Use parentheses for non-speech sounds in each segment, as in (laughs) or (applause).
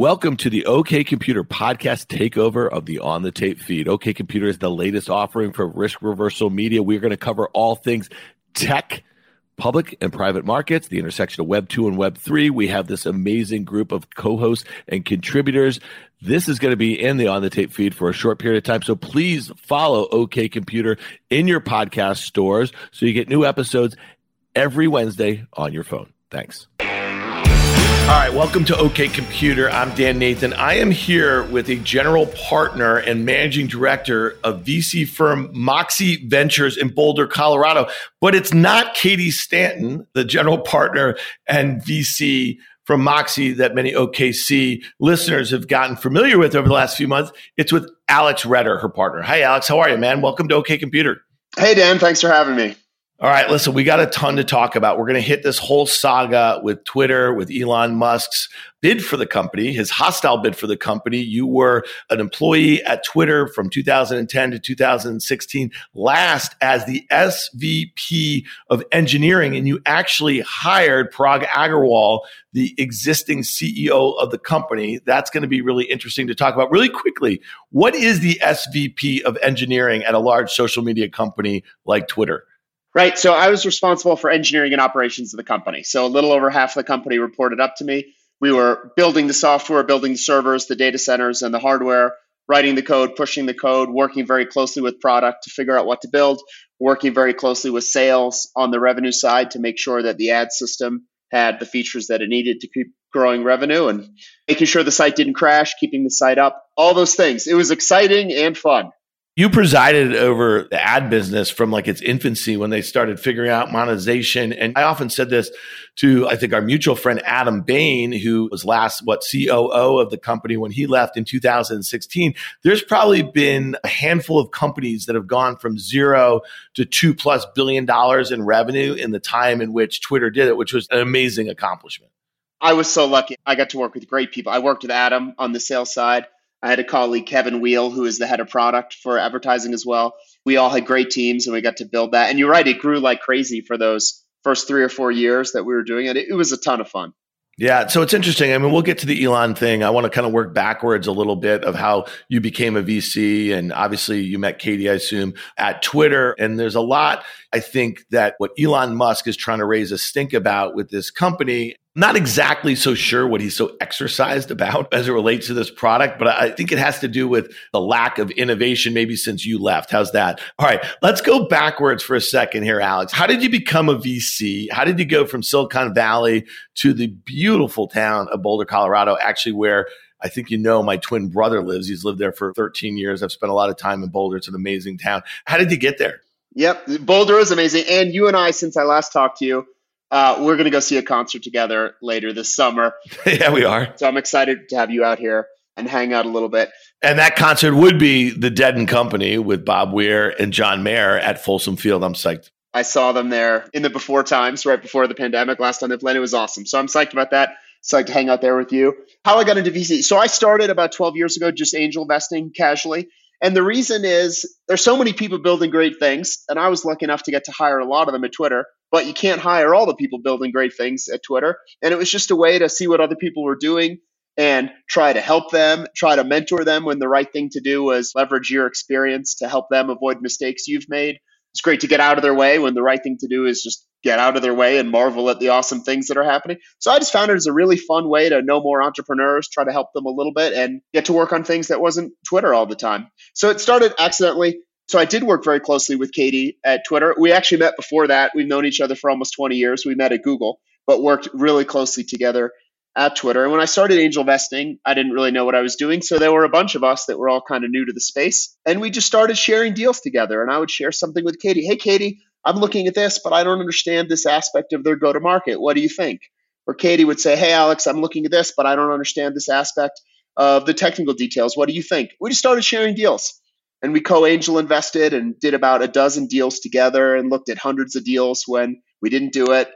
Welcome to the OK Computer podcast takeover of the On the Tape feed. OK Computer is the latest offering for risk reversal media. We're going to cover all things tech, public and private markets, the intersection of Web 2 and Web 3. We have this amazing group of co hosts and contributors. This is going to be in the On the Tape feed for a short period of time. So please follow OK Computer in your podcast stores so you get new episodes every Wednesday on your phone. Thanks. All right, welcome to OK Computer. I'm Dan Nathan. I am here with a general partner and managing director of VC firm Moxxie Ventures in Boulder, Colorado. But it's not Katie Stanton, the general partner and VC from Moxxie that many OKC listeners have gotten familiar with over the last few months. It's with Alex Roetter, her partner. Hi, Alex. How are you, man? Welcome to OK Computer. Hey, Dan. Thanks for having me. All right, listen, we got a ton to talk about. We're going to hit this whole saga with Twitter, with Elon Musk's bid for the company, his hostile bid for the company. You were an employee at Twitter from 2010 to 2016, last as the SVP of engineering, and you actually hired Parag Agrawal, the existing CEO of the company. That's going to be really interesting to talk about. Really quickly, what is the SVP of engineering at a large social media company like Twitter? Right. So I was responsible for engineering and operations of the company. So a little over half of the company reported up to me. We were building the software, building the servers, the data centers, and the hardware, writing the code, pushing the code, working very closely with product to figure out what to build, working very closely with sales on the revenue side to make sure that the ad system had the features that it needed to keep growing revenue and making sure the site didn't crash, keeping the site up, all those things. It was exciting and fun you presided over the ad business from like its infancy when they started figuring out monetization. And I often said this to, I think, our mutual friend Adam Bain, who was last, what, COO of the company when he left in 2016. There's probably been a handful of companies that have gone from zero to two plus billion dollars in revenue in the time in which Twitter did it, which was an amazing accomplishment. I was so lucky. I got to work with great people. I worked with Adam on the sales side. I had a colleague, Kevin Weil, who is the head of product for advertising as well. We all had great teams and we got to build that. And you're right, it grew like crazy for those first three or four years that we were doing it. It, was a ton of fun. Yeah, so it's interesting. I mean, we'll get to the Elon thing. I want to kind of work backwards a little bit of how you became a VC. And obviously, you met Katie, I assume, at Twitter. And there's a lot, I think, that what Elon Musk is trying to raise a stink about with this company not exactly so sure what he's so exercised about (laughs) as it relates to this product, but I think it has to do with the lack of innovation maybe since you left. How's that? All right, let's go backwards for a second here, Alex. How did you become a VC? How did you go from Silicon Valley to the beautiful town of Boulder, Colorado, actually where I think you know my twin brother lives. He's lived there for 13 years. I've spent a lot of time in Boulder. It's an amazing town. How did you get there? Yep, Boulder is amazing. And you and I, since I last talked to you, uh, we're going to go see a concert together later this summer. (laughs) yeah, we are. So I'm excited to have you out here and hang out a little bit. And that concert would be the Dead and Company with Bob Weir and John Mayer at Folsom Field. I'm psyched. I saw them there in the before times, right before the pandemic. Last time they played, it was awesome. So I'm psyched about that. Psyched to hang out there with you. How I got into VC. So I started about 12 years ago, just angel investing casually. And the reason is there's so many people building great things, and I was lucky enough to get to hire a lot of them at Twitter. But you can't hire all the people building great things at Twitter. And it was just a way to see what other people were doing and try to help them, try to mentor them when the right thing to do was leverage your experience to help them avoid mistakes you've made. It's great to get out of their way when the right thing to do is just get out of their way and marvel at the awesome things that are happening. So I just found it as a really fun way to know more entrepreneurs, try to help them a little bit, and get to work on things that wasn't Twitter all the time. So it started accidentally. So I did work very closely with Katie at Twitter. We actually met before that. We've known each other for almost 20 years. We met at Google, but worked really closely together at Twitter. And when I started angel investing, I didn't really know what I was doing. So there were a bunch of us that were all kind of new to the space. And we just started sharing deals together. And I would share something with Katie. Hey, Katie, I'm looking at this, but I don't understand this aspect of their go to market. What do you think? Or Katie would say, Hey, Alex, I'm looking at this, but I don't understand this aspect of the technical details. What do you think? We just started sharing deals. And we co angel invested and did about a dozen deals together and looked at hundreds of deals when we didn't do it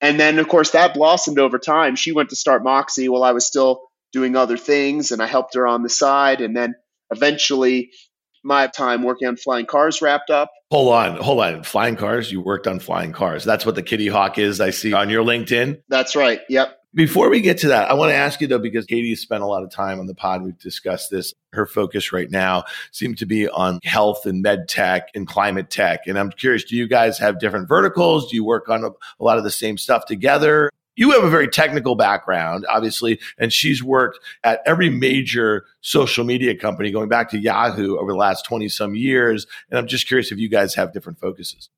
and then, of course, that blossomed over time. She went to start Moxxie while I was still doing other things, and I helped her on the side. And then eventually, my time working on flying cars wrapped up. Hold on, hold on. Flying cars? You worked on flying cars. That's what the Kitty Hawk is, I see on your LinkedIn. That's right. Yep. Before we get to that, I want to ask you though, because Katie has spent a lot of time on the pod. We've discussed this. Her focus right now seems to be on health and med tech and climate tech. And I'm curious, do you guys have different verticals? Do you work on a, a lot of the same stuff together? You have a very technical background, obviously, and she's worked at every major social media company going back to Yahoo over the last 20 some years. And I'm just curious if you guys have different focuses.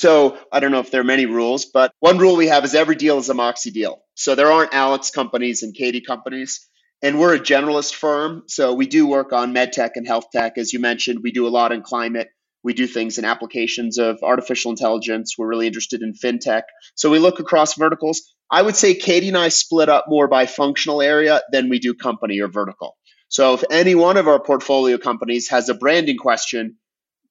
So I don't know if there are many rules, but one rule we have is every deal is a Moxxie deal. So there aren't Alex companies and Katie companies. And we're a generalist firm. So we do work on med tech and health tech. As you mentioned, we do a lot in climate. We do things in applications of artificial intelligence. We're really interested in fintech. So we look across verticals. I would say Katie and I split up more by functional area than we do company or vertical. So if any one of our portfolio companies has a branding question,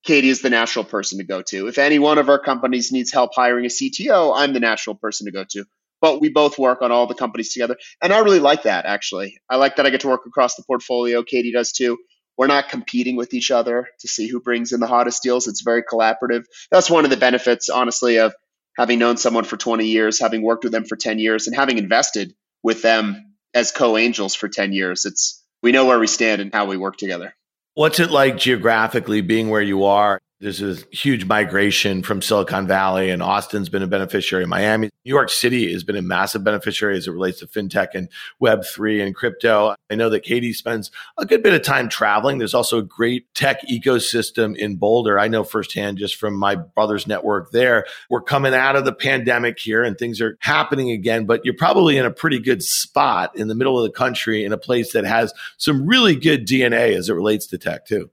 Katie is the natural person to go to. If any one of our companies needs help hiring a CTO, I'm the natural person to go to. But we both work on all the companies together. And I really like that, actually. I like that I get to work across the portfolio. Katie does too. We're not competing with each other to see who brings in the hottest deals. It's very collaborative. That's one of the benefits, honestly, of having known someone for 20 years, having worked with them for 10 years, and having invested with them as co angels for 10 years. It's we know where we stand and how we work together. What's it like geographically being where you are? There's a huge migration from Silicon Valley, and Austin's been a beneficiary. Miami, New York City has been a massive beneficiary as it relates to fintech and Web3 and crypto. I know that Katie spends a good bit of time traveling. There's also a great tech ecosystem in Boulder. I know firsthand just from my brother's network there. We're coming out of the pandemic here and things are happening again, but you're probably in a pretty good spot in the middle of the country in a place that has some really good DNA as it relates to tech, too.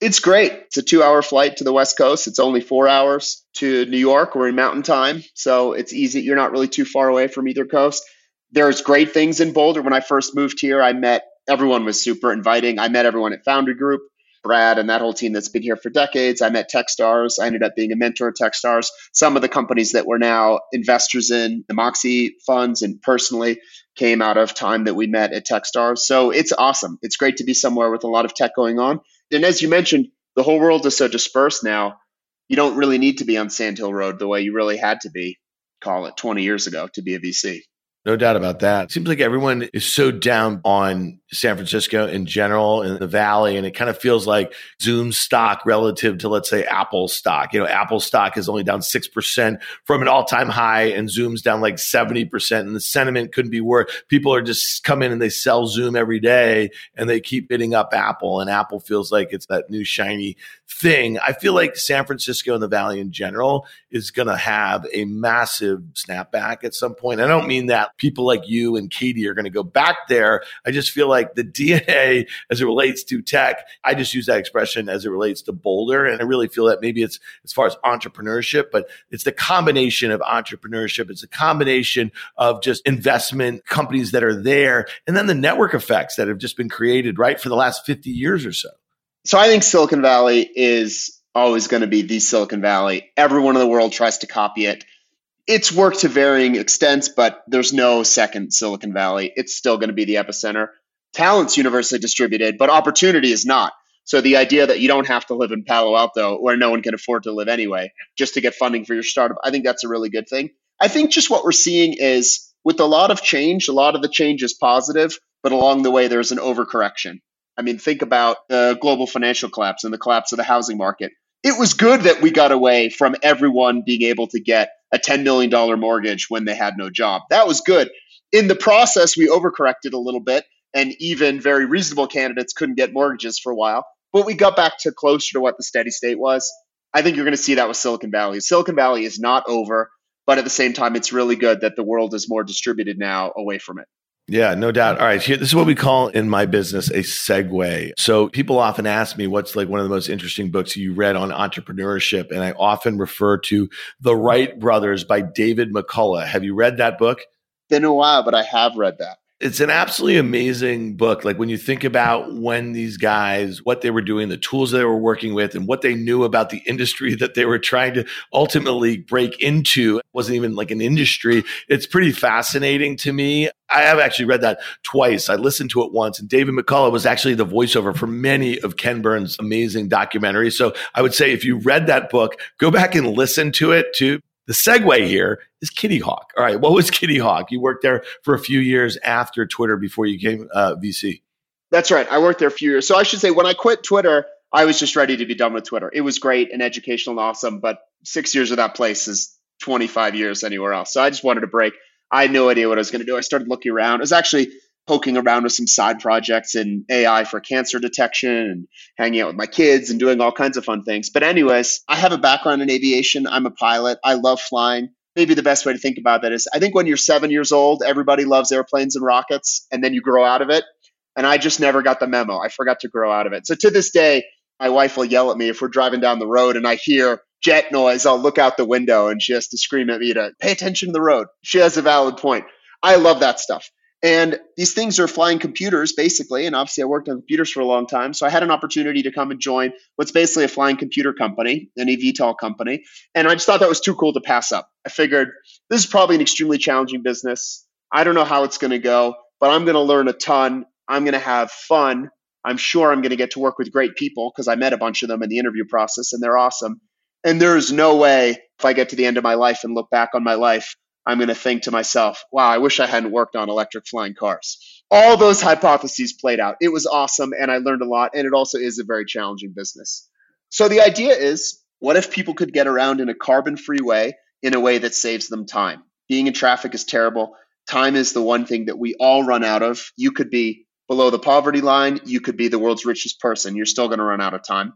It's great. It's a two hour flight to the West Coast. It's only four hours to New York. We're in mountain time. So it's easy. You're not really too far away from either coast. There's great things in Boulder. When I first moved here, I met everyone was super inviting. I met everyone at Foundry Group, Brad, and that whole team that's been here for decades. I met Techstars. I ended up being a mentor at Techstars. Some of the companies that we're now investors in, the Moxxie funds, and personally came out of time that we met at Techstars. So it's awesome. It's great to be somewhere with a lot of tech going on and as you mentioned, the whole world is so dispersed now. You don't really need to be on Sand Hill Road the way you really had to be, call it 20 years ago, to be a VC. No doubt about that. It seems like everyone is so down on San Francisco in general in the valley. And it kind of feels like Zoom stock relative to, let's say, Apple stock. You know, Apple stock is only down 6% from an all time high and Zoom's down like 70%. And the sentiment couldn't be worse. People are just come in and they sell Zoom every day and they keep bidding up Apple. And Apple feels like it's that new shiny thing. I feel like San Francisco and the valley in general is going to have a massive snapback at some point. I don't mean that people like you and Katie are going to go back there. I just feel like the (laughs) DNA as it relates to tech, I just use that expression as it relates to Boulder. And I really feel that maybe it's as far as entrepreneurship, but it's the combination of entrepreneurship. It's a combination of just investment companies that are there and then the network effects that have just been created, right, for the last 50 years or so. So I think Silicon Valley is always going to be the Silicon Valley. Everyone in the world tries to copy it it's worked to varying extents, but there's no second Silicon Valley. It's still going to be the epicenter. Talent's universally distributed, but opportunity is not. So the idea that you don't have to live in Palo Alto where no one can afford to live anyway, just to get funding for your startup, I think that's a really good thing. I think just what we're seeing is with a lot of change, a lot of the change is positive, but along the way there's an overcorrection. I mean, think about the global financial collapse and the collapse of the housing market. It was good that we got away from everyone being able to get a $10 million mortgage when they had no job. That was good. In the process, we overcorrected a little bit, and even very reasonable candidates couldn't get mortgages for a while. But we got back to closer to what the steady state was. I think you're going to see that with Silicon Valley. Silicon Valley is not over, but at the same time, it's really good that the world is more distributed now away from it. Yeah, no doubt. All right, here, this is what we call in my business a segue. So people often ask me what's like one of the most interesting books you read on entrepreneurship, and I often refer to The Wright Brothers by David McCullough. Have you read that book? Been a while, but I have read that it's an absolutely amazing book. Like when you think about when these guys, what they were doing, the tools they were working with, and what they knew about the industry (laughs) that they were trying to ultimately break into wasn't even like an industry. It's pretty fascinating to me. I have actually read that twice. I listened to it once, and David McCullough was actually the voiceover for many of Ken Burns' amazing documentaries. So I would say if you read that book, go back and listen to it too The segue here is Kitty Hawk. All right, what was (laughs) Kitty Hawk? You worked there for a few years after Twitter before you came uh, VC. That's right. I worked there a few years. So I should say, when I quit Twitter, I was just ready to be done with Twitter. It was great and educational and awesome, but six years of that place is 25 years anywhere else. So I just wanted a break. I had no idea what I was going to do. I started looking around. It was actually poking around with some side projects in AI for cancer detection and hanging out with my kids and doing all kinds of fun things. But, anyways, I have a background in aviation. I'm a pilot. I love flying. Maybe the best way to think about that is I think when you're seven years old, everybody loves airplanes and rockets, and then you grow out of it. And I just never got the memo. I forgot to grow out of it. So to this day, my wife will yell at me if we're driving down the road and I hear jet noise. I'll look out the window and she has to scream at me to pay attention to the road. She has a valid point. I love that stuff. And these things are flying computers, basically. And obviously, I worked on computers for a long time. So I had an opportunity to come and join what's basically a flying computer company, an eVTOL company. And I just thought that was too cool to pass up. I figured this is probably an extremely challenging business. I don't know how it's going to go, but I'm going to learn a ton. I'm going to have fun. I'm sure I'm going to get to work with great people because I met a bunch of them in the interview process and they're awesome. And there's no way if I get to the end of my life and look back on my life, I'm going to think to myself, wow, I wish I hadn't worked on electric flying cars. All those hypotheses played out. It was awesome and I learned a lot. And it also is a very challenging business. So the idea is what if people could get around in a carbon free way in a way that saves them time? Being in traffic is terrible. Time is the one thing that we all run out of. You could be below the poverty line, you could be the world's richest person. You're still going to run out of time.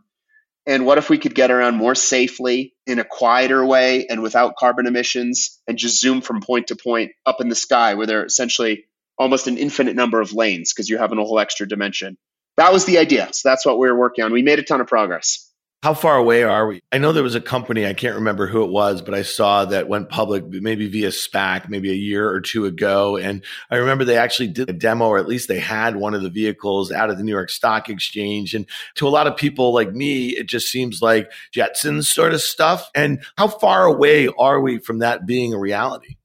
And what if we could get around more safely in a quieter way and without carbon emissions and just zoom from point to point up in the sky where there are essentially almost an infinite number of lanes because you're having a whole extra dimension? That was the idea. So that's what we were working on. We made a ton of progress. How far away are we? I know there was a company, I can't remember who it was, but I saw that went public maybe via SPAC maybe a year or two ago. And I remember they actually did a demo, or at least they had one of the vehicles out of the New York Stock Exchange. And to a lot of people like me, it just seems like Jetsons sort of stuff. And how far away are we from that being a reality?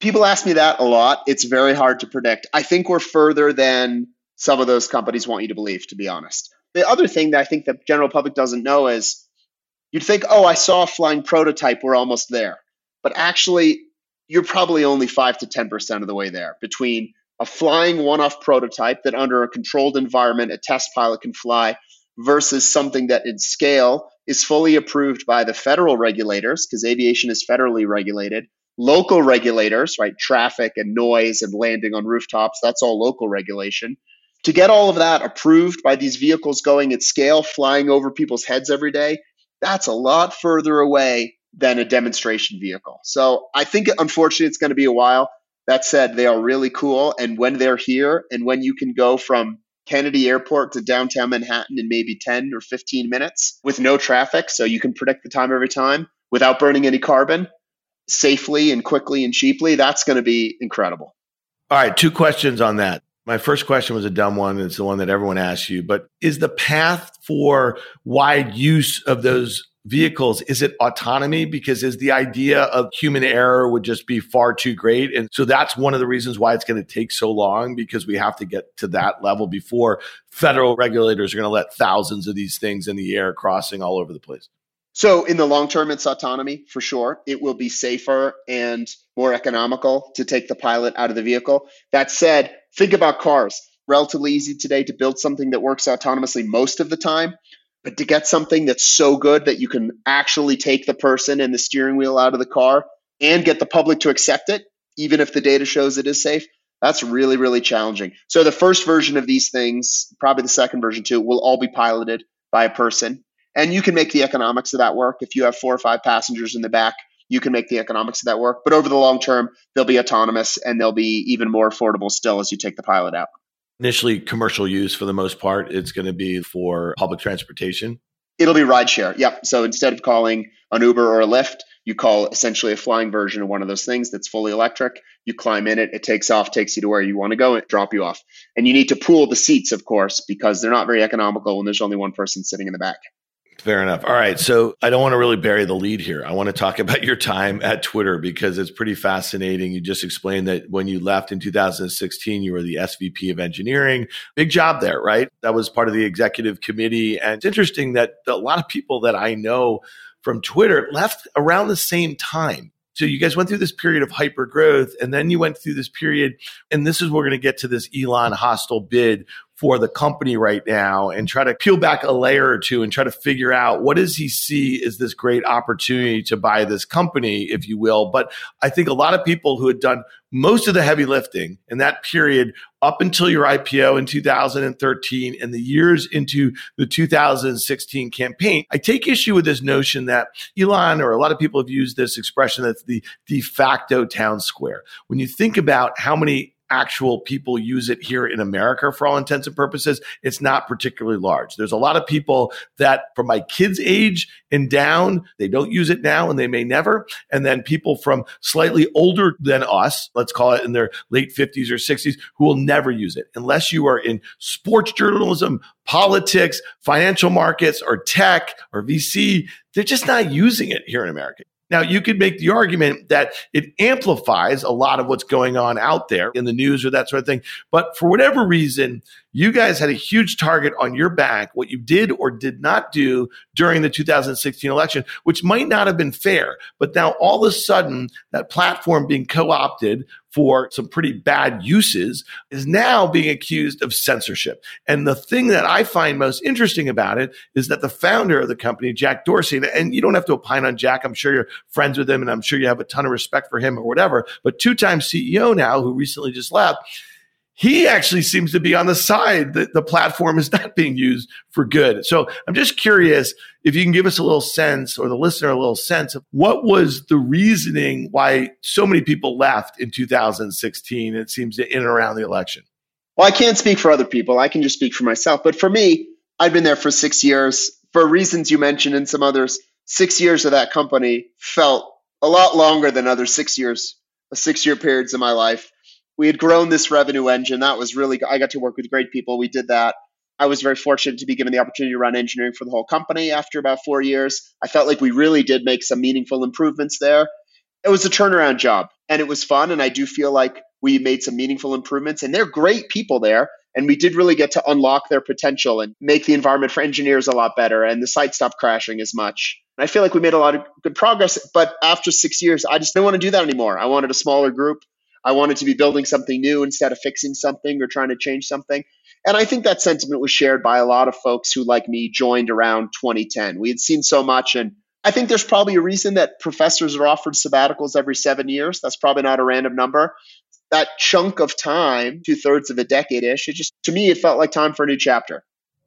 People ask me that a lot. It's very hard to predict. I think we're further than some of those companies want you to believe, to be honest. The other thing that I think the general public doesn't know is you'd think, oh, I saw a flying prototype, we're almost there. But actually, you're probably only 5 to 10% of the way there between a flying one off prototype that under a controlled environment a test pilot can fly versus something that in scale is fully approved by the federal regulators because aviation is federally regulated local regulators right traffic and noise and landing on rooftops that's all local regulation to get all of that approved by these vehicles going at scale, flying over people's heads every day, that's a lot further away than a demonstration vehicle. So I think, unfortunately, it's going to be a while. That said, they are really cool. And when they're here and when you can go from Kennedy Airport to downtown Manhattan in maybe 10 or 15 minutes with no traffic, so you can predict the time every time without burning any carbon safely and quickly and cheaply, that's going to be incredible. All right, two questions on that. My first question was a dumb one. It's the one that everyone asks you, but is the path for wide use of those vehicles is it autonomy? Because is the idea of human error would just be far too great. And so that's one of the reasons why it's going to take so long because we have to get to that level before federal regulators are going to let thousands of these things in the air crossing all over the place so in the long term it's autonomy for sure it will be safer and more economical to take the pilot out of the vehicle that said Think about cars. Relatively easy today to build something that works autonomously most of the time, but to get something that's so good that you can actually take the person and the steering wheel out of the car and get the public to accept it, even if the data shows it is safe, that's really, really challenging. So the first version of these things, probably the second version too, will all be piloted by a person. And you can make the economics of that work. If you have four or five passengers in the back, you can make the economics of that work. But over the long term, they'll be autonomous and they'll be even more affordable still as you take the pilot out. Initially, commercial use for the most part, it's going to be for public transportation. It'll be rideshare. Yep. So instead of calling an Uber or a Lyft, you call essentially a flying version of one of those things that's fully electric. You climb in it, it takes off, takes you to where you want to go, and drop you off. And you need to pool the seats, of course, because they're not very economical when there's only one person sitting in the back. Fair enough. All right. So I don't want to really bury the lead here. I want to talk (laughs) about your time at Twitter because it's pretty fascinating. You just explained that when you left in 2016, you were the SVP of engineering. Big job there, right? That was part of the executive committee. And it's interesting that a lot of people that I know from Twitter left around the same time. So you guys went through this period of hyper growth and then you went through this period and this is we're going to get to this Elon hostile bid for the company right now and try to peel back a layer or two and try to figure out what does he see as this great opportunity to buy this company, if you will. But I think a lot of people who had done most of the heavy lifting in that period up until your IPO in 2013 and the years into the 2016 campaign, I take issue with this notion that Elon or a lot of people have used this expression that's the de facto town square. When you think about how many actual people use it here in America for all intents and purposes, it's not particularly large. There's a lot of people that from my kids' age and down, they don't use it now and they may never. And then people from slightly older than us, let's call it in their late 50s or 60s, who will never use it unless you are in sports journalism, politics, financial markets, or tech or VC. They're just not using it here in America. Now, you could make the argument that it amplifies a lot of what's going on out there in the news or that sort of thing. But for whatever reason, you guys had a huge target on your back, what you did or did not do during the 2016 election, which might not have been fair. But now all of a sudden, that platform being co opted for some pretty bad uses is now being accused of censorship. And the thing that I find most interesting about it is that the founder of the company, Jack Dorsey, and you don't have to opine on Jack. I'm sure you're friends with him and I'm sure you have a ton of respect for him or whatever, but two time CEO now who recently just left he actually seems to be on the side that the platform is (laughs) not being used for good. So I'm just curious if you can give us a little sense or the listener a little sense of what was the reasoning why so many people left in 2016, it seems to in and around the election. Well, I can't speak for other people. I can just speak for myself. But for me, I've been there for six years for reasons you mentioned and some others. Six years of that company felt a lot longer than other six years, six year periods in my life we had grown this revenue engine. That was really, I got to work with great people. We did that. I was very fortunate to be given the opportunity to run engineering for the whole company after about four years. I felt like we really did make some meaningful improvements there. It was a turnaround job and it was fun. And I do feel like we made some meaningful improvements and they're great people there. And we did really get to unlock their potential and make the environment for engineers a lot better. And the site stopped crashing as much. And I feel like we made a lot of good progress. But after six years, I just didn't want to do that anymore. I wanted a smaller group. I wanted to be building something new instead of fixing something or trying to change something. And I think that sentiment was shared by a lot of folks who, like me, joined around 2010. We had seen so much, and I think there's probably a reason that professors are offered sabbaticals every seven years. That's probably not a random number. That chunk of time, two thirds of a decade ish, it just, to me, it felt like time for a new chapter.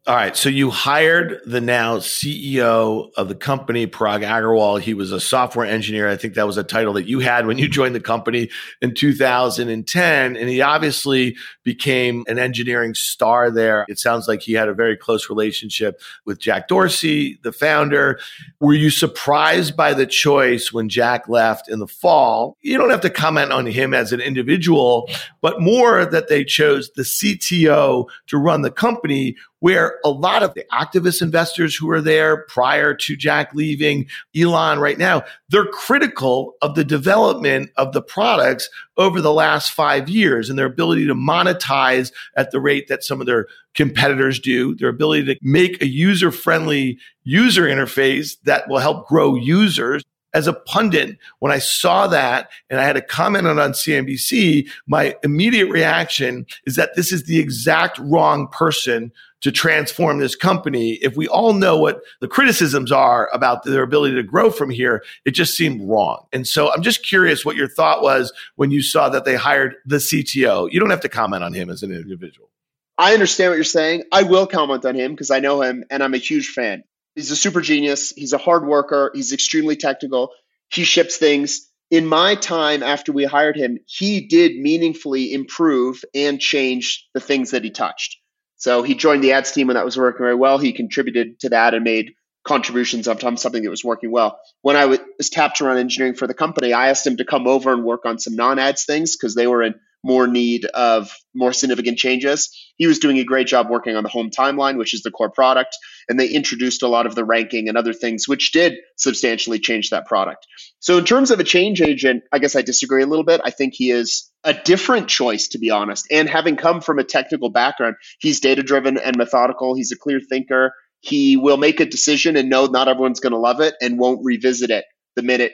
All right. So you hired the now CEO of the company, Parag Agrawal. He was a software engineer. I think that was a title that you had when you joined the company in 2010. And he obviously became an engineering star there. It sounds like he had a very close relationship with Jack Dorsey, the founder. Were you surprised by the choice when Jack left in the fall? You don't have to comment on him as an individual, but more that they chose the CTO to run the company where a lot of the activist investors who are there prior to Jack leaving, Elon right now, they're critical of the development of the products over the last five years and their ability to monetize at the rate that some of their competitors do, their ability to make a user friendly user interface that will help grow users as a pundit, when I saw that and I had to comment on on CNBC, my immediate reaction is that this is the exact wrong person to transform this company. If we all know what the criticisms are about their ability to grow from here, it just seemed wrong. And so I'm just curious what your thought was when you saw that they hired the CTO. You don't have to comment on him as an individual. I understand what you're saying. I will comment on him because I know him and I'm a huge fan. He's a super genius. He's a hard worker. He's extremely technical. He ships things. In my time after we hired him, he did meaningfully improve and change the things that he touched. So he joined the ads team when that was working very well. He contributed to that and made contributions on something that was working well. When I was tapped to run engineering for the company, I asked him to come over and work on some non-ads things because they were in more need of more significant changes. He was doing a great job working on the home timeline, which is the core product, and they introduced a lot of the ranking and other things, which did substantially change that product. So, in terms of a change agent, I guess I disagree a little bit. I think he is a different choice, to be honest. And having come from a technical background, he's data driven and methodical. He's a clear thinker. He will make a decision and know not everyone's going to love it and won't revisit it the minute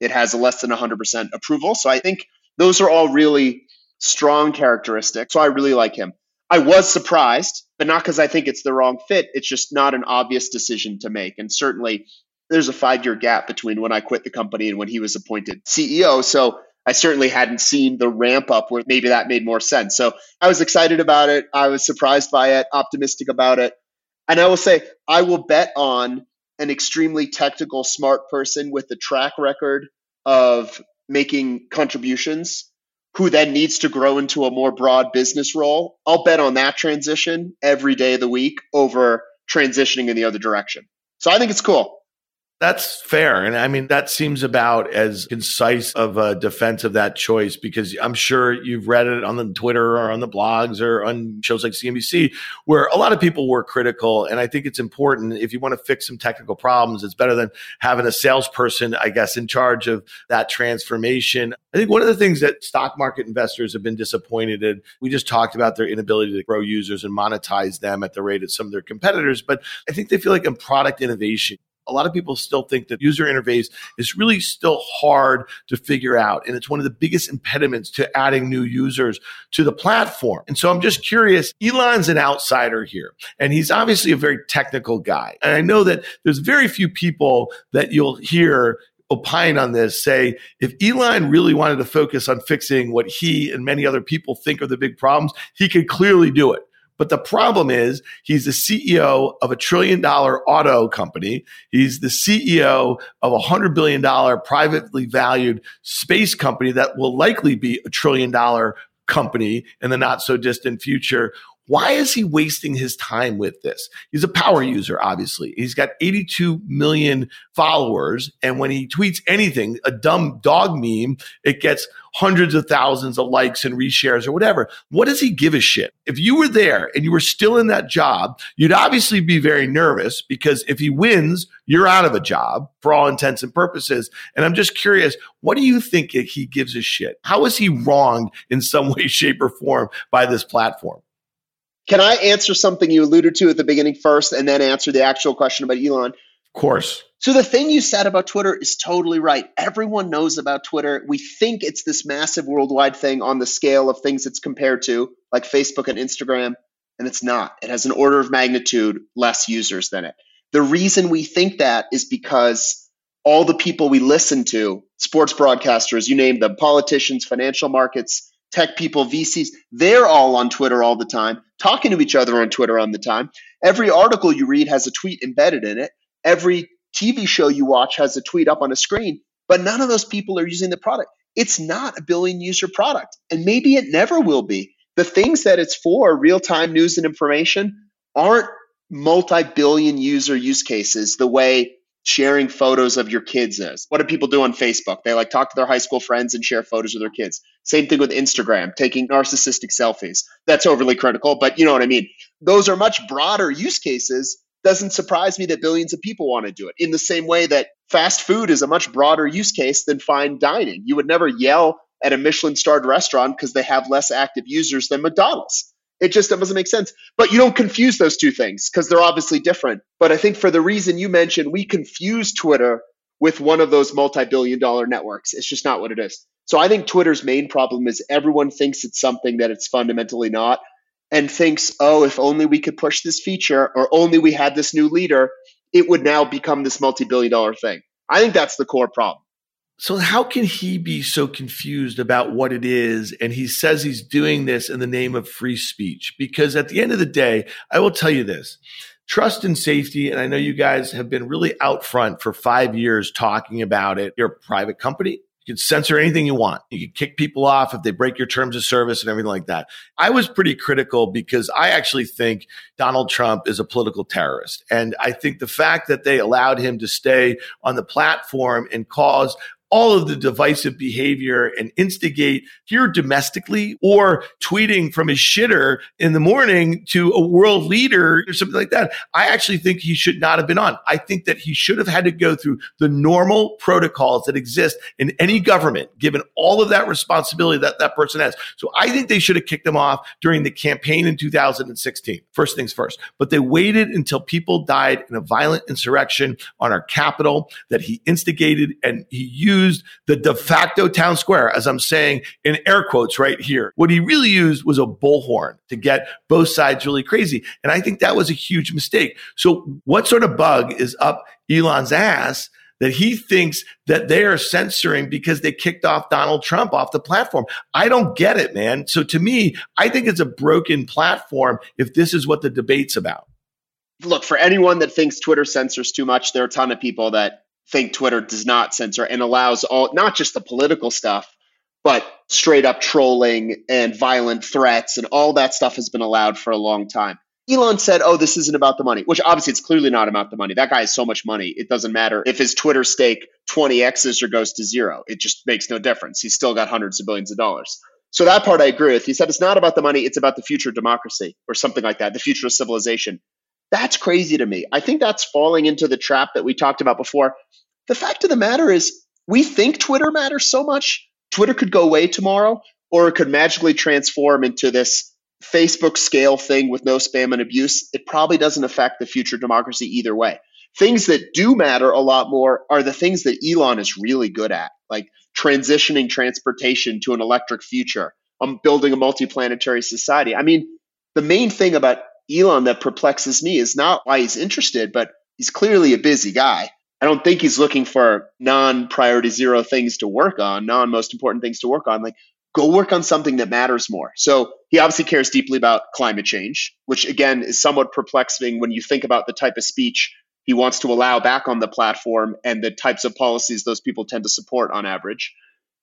it has a less than 100% approval. So I think those are all really strong characteristics. So I really like him. I was surprised, but not because I think it's the wrong fit. It's just not an obvious decision to make. And certainly there's a five year gap between when I quit the company and when he was appointed CEO. So I certainly hadn't seen the ramp up where maybe that made more sense. So I was excited about it. I was surprised by it, optimistic about it. And I will say, I will bet on an extremely technical, smart person with a track record of making contributions who then needs to grow into a more broad business role. I'll bet on that transition every day of the week over transitioning in the other direction. So I think it's cool. That's fair. And I mean, that seems about as concise of a defense of that choice because I'm sure you've read it on the Twitter or on the blogs or on shows like CNBC where a lot of people were critical. And I think it's important if you want to fix some technical problems, it's better than having a salesperson, I guess, in charge of that transformation. I think one of the things that stock market investors have been disappointed in, we just talked about their inability to grow users and monetize them at the rate of some of their competitors. But I think they feel like in product innovation, a lot of people still think that user interface is really still hard to figure out. And it's one of the biggest impediments to adding new users to the platform. And so I'm just curious, Elon's an outsider here, and he's obviously a very technical guy. And I know that there's very few people that you'll hear opine on this say if Elon really wanted to focus on fixing what he and many other people think are the big problems, he could clearly do it. But the problem is he's the CEO of a trillion dollar auto company. He's the CEO of a hundred billion dollar privately valued space company that will likely be a trillion dollar company in the not so distant future. Why is he wasting his time with this? He's a power user, obviously. He's got 82 million followers. And when he tweets anything, a dumb dog meme, it gets hundreds of thousands of likes and reshares or whatever. What does he give a shit? If you were there and you were still in that job, you'd obviously be very nervous because if he wins, you're out of a job for all intents and purposes. And I'm just curious, what do you think he gives a shit? How is he wronged in some (laughs) way, shape, or form by this platform? Can I answer something you alluded to at the beginning first and then answer the actual question about Elon? Of course. So the thing you said about Twitter is totally right. Everyone knows about Twitter. We think it's this massive worldwide thing on the scale of things it's compared to, like Facebook and Instagram, and it's not. It has an order of magnitude less users than it. The reason we think that is because all the people we listen to, sports broadcasters, you name them, politicians, financial markets, tech people, VCs, they're all on Twitter all the time, talking to each other on Twitter all the time. Every article you read has a tweet embedded in it. Every TV show you watch has a tweet up on a screen, but none of those people are using the product. It's not a billion user product, and maybe it never will be. The things that it's for, real time news and information, aren't multi billion user use cases the way sharing photos of your kids is. What do people do on Facebook? They like talk to their high school friends and share photos of their kids. Same thing with Instagram, taking narcissistic selfies. That's overly critical, but you know what I mean. Those are much broader use cases. Doesn't surprise me that billions of people want to do it. In the same way that fast food is a much broader use case than fine dining. You would never yell at a Michelin starred restaurant because they have less active users than McDonald's. It just doesn't make sense. But you don't confuse those two things because they're obviously different. But I think for the reason you mentioned, we confuse Twitter with one of those multi billion dollar networks. It's just not what it is. So I think Twitter's main problem is everyone thinks it's something that it's fundamentally not and thinks, oh, if only we could push this feature or only we had this new leader, it would now become this multi billion dollar thing. I think that's the core problem. So how can he be so confused about what it is? And he says he's doing this in the name of free speech. Because at the end of the day, I will tell you this trust and safety. And I know you guys have been really out front for five years talking about it. You're a private company. You can censor anything you want. You can kick people off if they break your terms of service and everything like that. I was pretty critical because I actually think Donald Trump is a political terrorist. And I think the fact that they allowed him to stay on the platform and cause all of the divisive behavior and instigate here domestically or tweeting from his shitter in the morning to a world leader or something like that. I actually think he should not have been on. I think that he should have had to go through the normal protocols that exist in any government, given all of that responsibility that that person has. So I think they should have kicked him off during the campaign in 2016. First things first. But they waited until people died in a violent insurrection on our capital that he instigated and he used used the de facto town square, as I'm saying in air quotes right here. What he really used was a bullhorn to get both sides really crazy. And I think that was a huge mistake. So what sort of bug is up Elon's ass that he thinks that they are censoring because they kicked off Donald Trump off the platform. I don't get it, man. So to me, I think it's a broken platform if this is what the debate's about. Look, for anyone that thinks Twitter censors too much, there are a ton of people that think Twitter does not censor and allows all not just the political stuff, but straight up trolling and violent threats and all that stuff has been allowed for a long time. Elon said, "Oh, this isn't about the money," which obviously it's clearly not about the money. That guy has so much money; it doesn't matter if his Twitter stake 20x's or goes to zero. It just makes no difference. He's still got hundreds of billions of dollars. So that part I agree with. He said it's not about the money; it's about the future of democracy or something like that, the future of civilization. That's crazy to me. I think that's falling into the trap that we talked about before. The fact of the matter is, we think Twitter matters so much. Twitter could go away tomorrow, or it could magically transform into this Facebook scale thing with no spam and abuse, it probably doesn't affect the future democracy either way. Things that do matter a lot more are the things that Elon is really good at, like transitioning transportation to an electric future, um, building a multiplanetary society. I mean, the main thing about Elon that perplexes me is not why he's interested, but he's clearly a busy guy. I don't think he's looking for non priority zero things to work on, non most important things to work on. Like, go work on something that matters more. So he obviously cares deeply about climate change, which again is somewhat perplexing when you think about the type of speech he wants to allow back on the platform and the types of policies those people tend to support on average.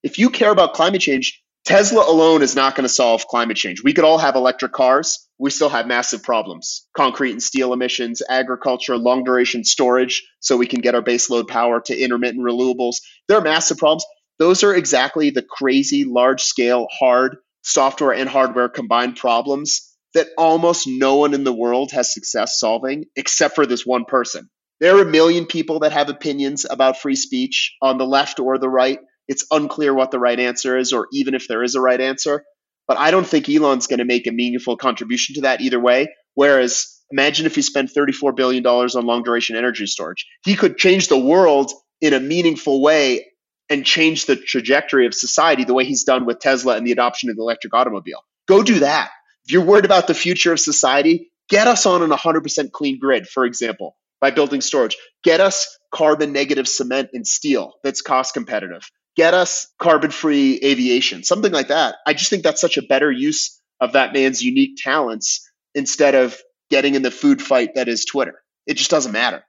If you care about climate change, Tesla alone is not going to solve climate change. We could all have electric cars. We still have massive problems concrete and steel emissions, agriculture, long duration storage, so we can get our baseload power to intermittent renewables. There are massive problems. Those are exactly the crazy, large scale, hard software and hardware combined problems that almost no one in the world has success solving except for this one person. There are a million people that have opinions about free speech on the left or the right. It's unclear what the right answer is, or even if there is a right answer. But I don't think Elon's going to make a meaningful contribution to that either way. Whereas, imagine if he spent $34 billion on long duration energy storage. He could change the world in a meaningful way and change the trajectory of society the way he's done with Tesla and the adoption of the electric automobile. Go do that. If you're worried about the future of society, get us on an 100% clean grid, for example, by building storage. Get us carbon negative cement and steel that's cost competitive. Get us carbon free aviation, something like that. I just think that's such a better use of that man's unique talents instead of getting in the food fight that is Twitter. It just doesn't matter.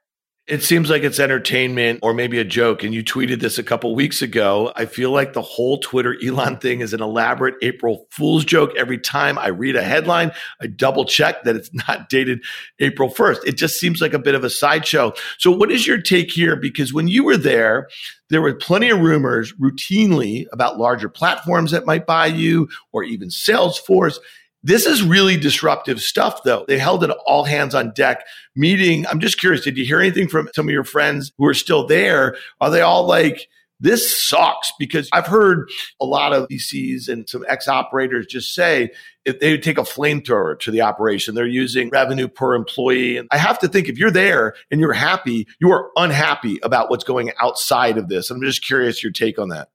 It seems like it's entertainment or maybe a joke. And you tweeted this a couple weeks ago. I feel like the whole Twitter Elon thing is an elaborate April Fool's joke. Every time I read a headline, I double check that it's (laughs) not dated April 1st. It just seems like a bit of a sideshow. So, what is your take here? Because when you were there, there were plenty of rumors routinely about larger platforms that might buy you or even Salesforce. This is really disruptive stuff, though. They held an all hands on deck meeting. I'm just curious, did you hear anything from some of your friends who are still there? Are they all like, this sucks because I've heard a lot of VCs and some ex operators just say if they take a flamethrower to the operation, they're using revenue per employee. And I have to think if you're there and you're happy, you are unhappy about what's going outside of this. I'm just curious your take on that.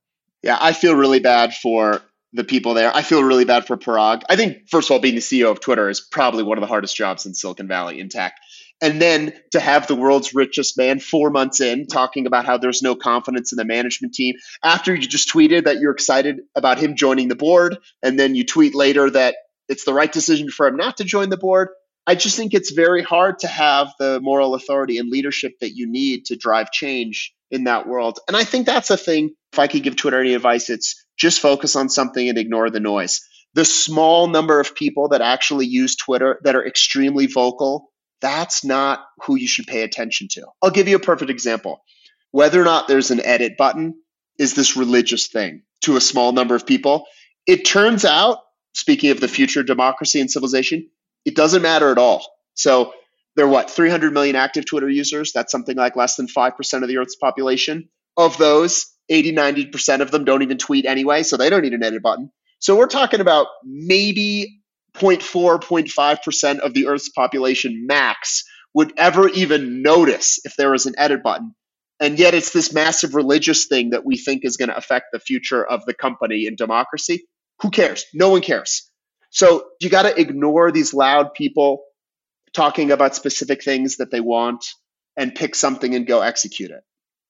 Yeah, I feel really bad for the people there. I feel really bad for Parag. I think, first of all, being the CEO of Twitter is probably one of the hardest jobs in Silicon Valley in tech. And then to have the world's richest man four months in talking about how there's no confidence in the management team after you just tweeted that you're excited about him joining the board, and then you tweet later that it's the right decision for him not to join the board. I just think it's very hard to have the moral authority and leadership that you need to drive change in that world. And I think that's a thing. If I could give Twitter any advice, it's just focus on something and ignore the noise. The small number of people that actually use Twitter that are extremely vocal, that's not who you should pay attention to. I'll give you a perfect example. Whether or not there's an edit button is this religious thing to a small number of people. It turns out, speaking of the future democracy and civilization, it doesn't matter at all. So there are what, 300 million active Twitter users? That's something like less than 5% of the Earth's population. Of those, 80, 90% of them don't even tweet anyway, so they don't need an edit button. So we're talking about maybe 0.4, 0.5% of the Earth's population max would ever even notice if there was an edit button. And yet it's this massive religious thing that we think is going to affect the future of the company and democracy. Who cares? No one cares. So you got to ignore these loud people talking about specific things that they want and pick something and go execute it.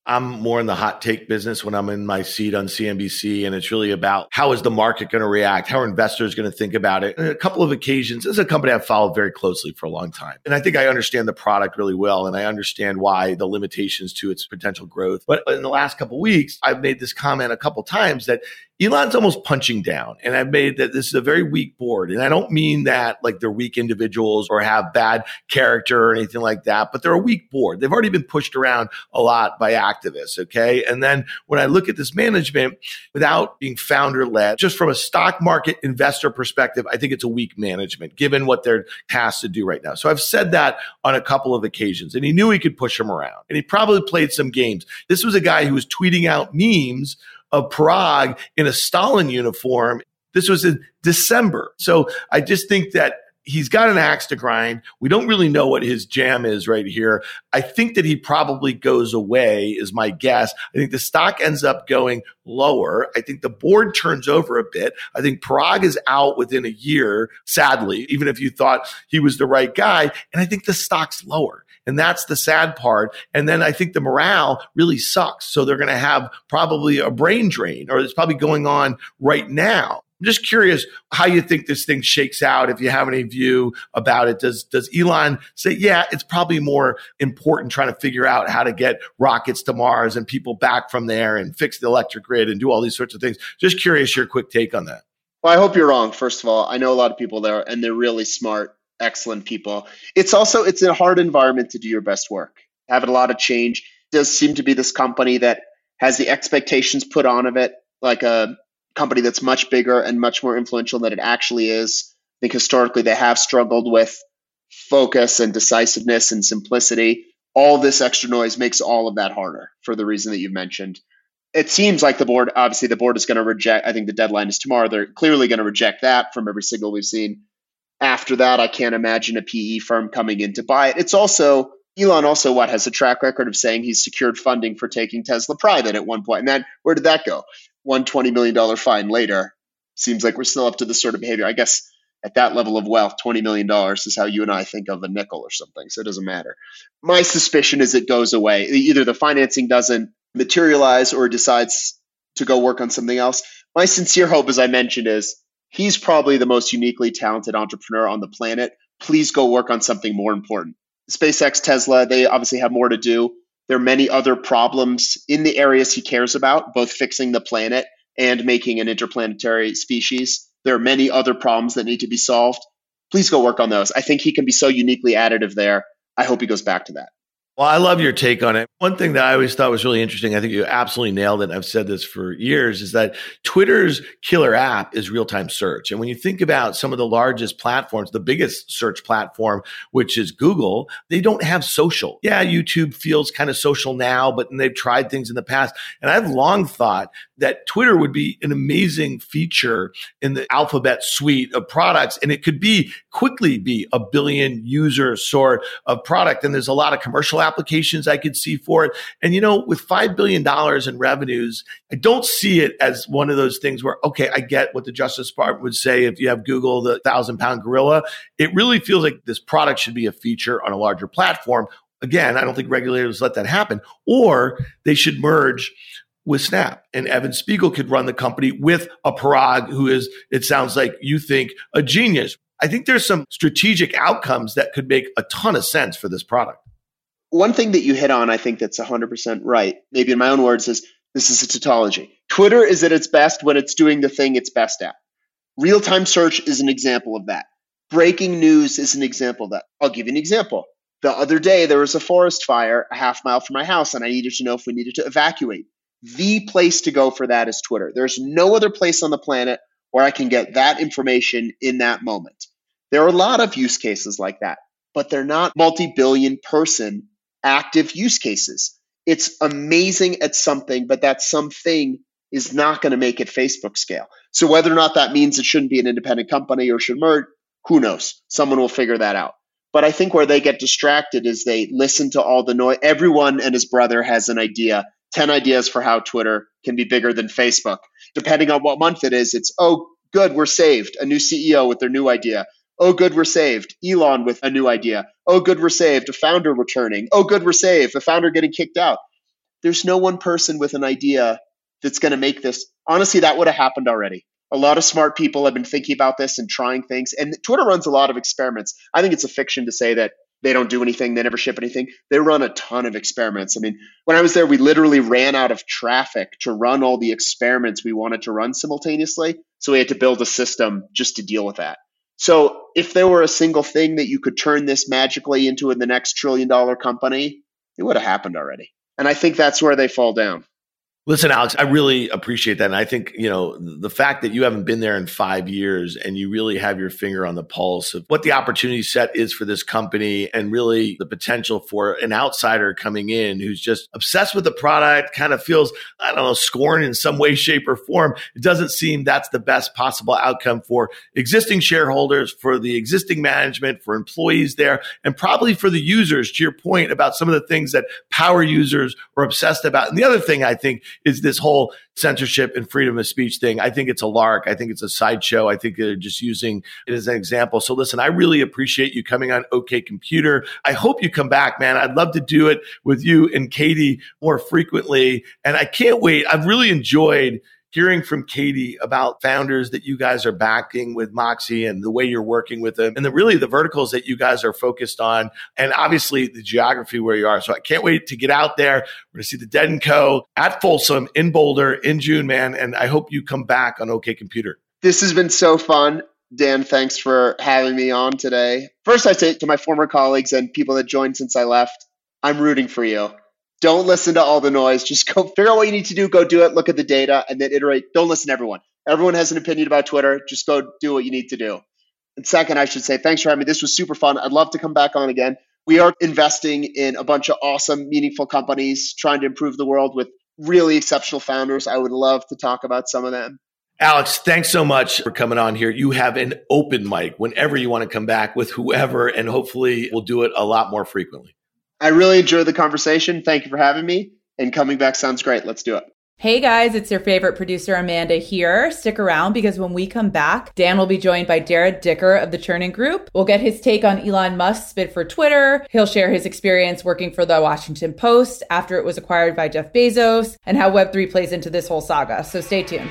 I'm more in the hot take business when I'm in my seat on CNBC, and it's really about how is the market going to react? How are investors going to think about it? And a couple of occasions, this is a company I've followed very closely for a long time. And I think I understand the product really well, and I understand why the limitations to its potential growth. But in the last couple weeks, I've made this comment a couple times that Elon's almost punching down. And I've made that this is a very weak board. And I don't mean that like they're weak individuals or have bad character or anything like that, but they're a weak board. They've already been pushed around a lot by activists. Okay. And then when I look at this management without being founder led, just from a stock market investor perspective, I think it's a weak management given what they're tasked to do right now. So I've said that on a couple of occasions and he knew he could push him around and he probably played some games. This was a guy who was tweeting out memes of Parag in a Stalin uniform. This was in December. So I just think that he's got an axe to grind. We don't really know what his jam is right here. I think that he probably goes away, is my guess. I think the stock ends up going lower. I think the board turns over a bit. I think Parag is out within a year, sadly, even if you thought he was the right guy. And I think the stock's lower. And that's the sad part. And then I think the morale really sucks. So they're going to have probably a brain drain or it's probably going on right now. I'm just curious how you think this thing shakes out. If you have any view about it, does does Elon say, yeah, it's probably more important trying to figure out how to get rockets to Mars and people back from there and fix the electric grid and do all these sorts of things? Just curious your quick take on that. Well, I hope you're wrong. First of all, I know a lot of people there, and they're really smart excellent people. It's also it's a hard environment to do your best work. Having a lot of change it does seem to be this company that has the expectations put on of it like a company that's much bigger and much more influential than it actually is. I think historically they have struggled with focus and decisiveness and simplicity. All this extra noise makes all of that harder for the reason that you've mentioned. It seems like the board, obviously, the board is going to reject. I think the deadline is tomorrow. They're clearly going to reject that from every signal we've seen after that, I can't imagine a PE firm coming in to buy it. It's also Elon also what has a track record of saying he's secured funding for taking Tesla private at one point. And then where did that go? One twenty million dollar fine later. Seems like we're still up to this sort of behavior. I guess at that level of wealth, twenty million dollars is how you and I think of a nickel or something. So it doesn't matter. My suspicion is it goes away. Either the financing doesn't materialize or decides to go work on something else. My sincere hope, as I mentioned, is he's probably the most uniquely talented entrepreneur on the planet. Please go work on something more important. SpaceX, Tesla, they obviously have more to do. There are many other problems in the areas he cares about, both fixing the planet and making an interplanetary species. There are many other problems that need to be solved. Please go work on those. I think he can be so uniquely additive there. I hope he goes back to that. Well, I love your take on it. One thing that I always thought was really interesting, I think you absolutely nailed it. I've said this for years, is that Twitter's killer app is real time search. And when you think about some of the largest platforms, the biggest search platform, which is Google, they don't have social. Yeah, YouTube feels kind of social now, but they've tried things in the past. And I've long thought that Twitter would be an amazing feature in the alphabet suite of products. And it could be quickly be a billion user sort of product. And there's a lot of commercial applications I could see for it. And, you know, with $5 billion in revenues, I don't see it as one of those things where, okay, I get what the Justice Department would say if you have Google, the thousand pound gorilla. It really feels like this product should be a feature on a larger platform. Again, I don't think regulators let that happen, or they should merge with Snap. And Evan Spiegel could run the company with a Parag who is, it sounds like you think, a genius. I think there's some strategic outcomes that could make a ton of sense for this product. One thing that you hit on, I think that's 100% right, maybe in my own words, is this is a tautology. Twitter is at its best when it's doing the thing it's best at. Real time search is an example of that. Breaking news is an example of that. I'll give you an example. The other day, there was a forest fire a half mile from my house, and I needed to know if we needed to evacuate the place to go for that is Twitter. There's no other place on the planet where I can get that information in that moment. There are a lot of use cases like that, but they're not multi billion person active use cases. It's amazing at something, but that something is not going to make it Facebook scale. So whether or not that means it shouldn't be an independent company or should merge, who knows? Someone will figure that out. But I think where they get distracted is they listen to all the noise. Everyone and his brother has an idea 10 ideas for how Twitter can be bigger than Facebook. Depending on what month it is, it's, oh, good, we're saved. A new CEO with their new idea. Oh, good, we're saved. Elon with a new idea. Oh, good, we're saved. A founder returning. Oh, good, we're saved. A founder getting kicked out. There's no one person with an idea that's going to make this. Honestly, that would have happened already. A lot of smart people have been thinking about this and trying things. And Twitter runs a lot of experiments. I think it's a fiction to say that they don't do anything, they never ship anything. They run a ton of experiments. I mean, when I was there, we literally ran out of traffic to run all the experiments we wanted to run simultaneously. So we had to build a system just to deal with that. So if there were a single thing that you could turn this magically into in the next trillion dollar company, it would have happened already. And I think that's where they fall down. Listen, Alex, I really appreciate that. And I think, you know, the fact that you haven't been there in five years and you really have your finger on the pulse of what the opportunity set is for this company and really the potential for an outsider coming in who's just obsessed with the product, kind of feels, I don't know, scorn in some way, shape, or form. It doesn't seem that's the best possible outcome for existing shareholders, for the existing management, for employees there, and probably for the users, to your point about some of the things that power users are obsessed about. And the other thing I think is this whole censorship and freedom of speech thing. I think it's a lark. I think it's a sideshow. I think they're just using it as an example. So listen, I really appreciate you coming on OK Computer. I hope you come back, man. I'd love to do it with you and Katie more frequently. And I can't wait. I've really enjoyed hearing from Katie about founders that you guys are backing with Moxxie and the way you're working with them and the really the verticals that you guys are focused on and obviously the geography where you are. So I can't wait to get out there. We're going to see the Dead and Co at Folsom in Boulder in June, man. And I hope you come back on OK Computer. This has been so fun. Dan, thanks for having me on today. First, I say to my former colleagues and people that joined since I left, I'm rooting for you. Don't listen to all the noise. Just go (laughs) figure out what you need to do. Go do it. Look at the data and then iterate. Don't listen to everyone. Everyone has an opinion about Twitter. Just go do what you need to do. And second, I should say, thanks for having me. This was super fun. I'd love to come back on again. We are investing in a bunch of awesome, meaningful companies trying to improve the world with really exceptional founders. I would love to talk about some of them. Alex, thanks so much for coming on here. You have an open mic whenever you want to come back with whoever, and hopefully we'll do it a lot more frequently. I really enjoyed the conversation. Thank you for having me. And coming back sounds great. Let's do it. Hey guys, it's your favorite producer Amanda here. Stick around because when we come back, Dan will be joined by Jarrod Dicker of the Chernin Group. We'll get his take on Elon Musk's bid for Twitter. He'll share his experience working for the Washington Post after it was acquired by Jeff Bezos and how Web3 plays into this whole saga. So stay tuned.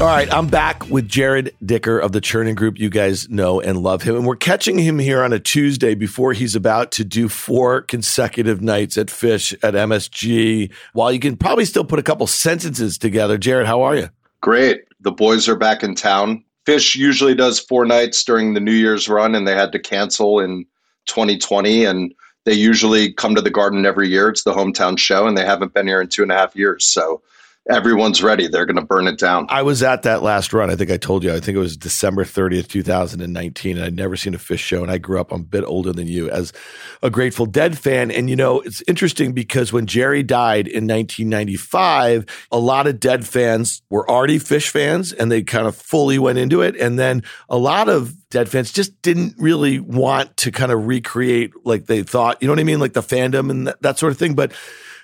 All right, I'm back with Jarrod Dicker of the Chernin Group. You guys know and love him. And we're catching him here on a Tuesday before he's about to do four consecutive nights at Phish at MSG. While you can probably still put a couple sentences together. Jarrod, how are you? Great. The boys are back in town. Phish usually does four nights during the New Year's run, and they had to cancel in 2020. And they usually come to the garden every year. It's the hometown show, and they haven't been here in two and a half years. So everyone's ready. They're going to burn it down. I was at that last run. I think I told you. I think it was December 30th, 2019. And I'd never seen a Phish show. And I grew up, I'm a bit older than you, as a Grateful Dead fan. And, you know, it's interesting because when Jerry died in 1995, a lot of Dead fans were already Phish fans and they kind of fully went into it. And then a lot of Dead fans just didn't really want to kind of recreate like they thought, you know what I mean? Like the fandom and that, that sort of thing. But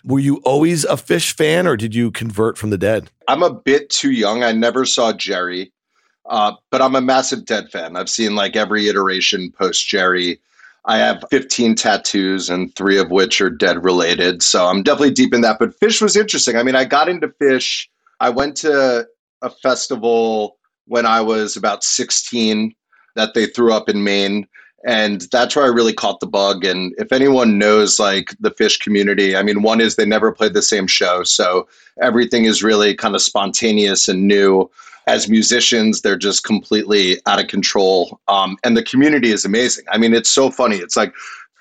were you always a Phish fan or did you convert from the dead? I'm a bit too young. I never saw Jerry, uh, but I'm a massive Dead fan. I've seen like every iteration post Jerry. I have 15 tattoos and three of which are dead related. So I'm definitely deep in that. But Phish was interesting. I mean, I got into Phish. I went to a festival when I was about 16 that they threw up in Maine And that's where I really caught the bug. And if anyone knows like the Phish community, I mean, one is they never played the same show. So everything is really kind of spontaneous and new. As musicians, they're just completely out of control. Um, and the community is amazing. I mean, it's so funny. It's like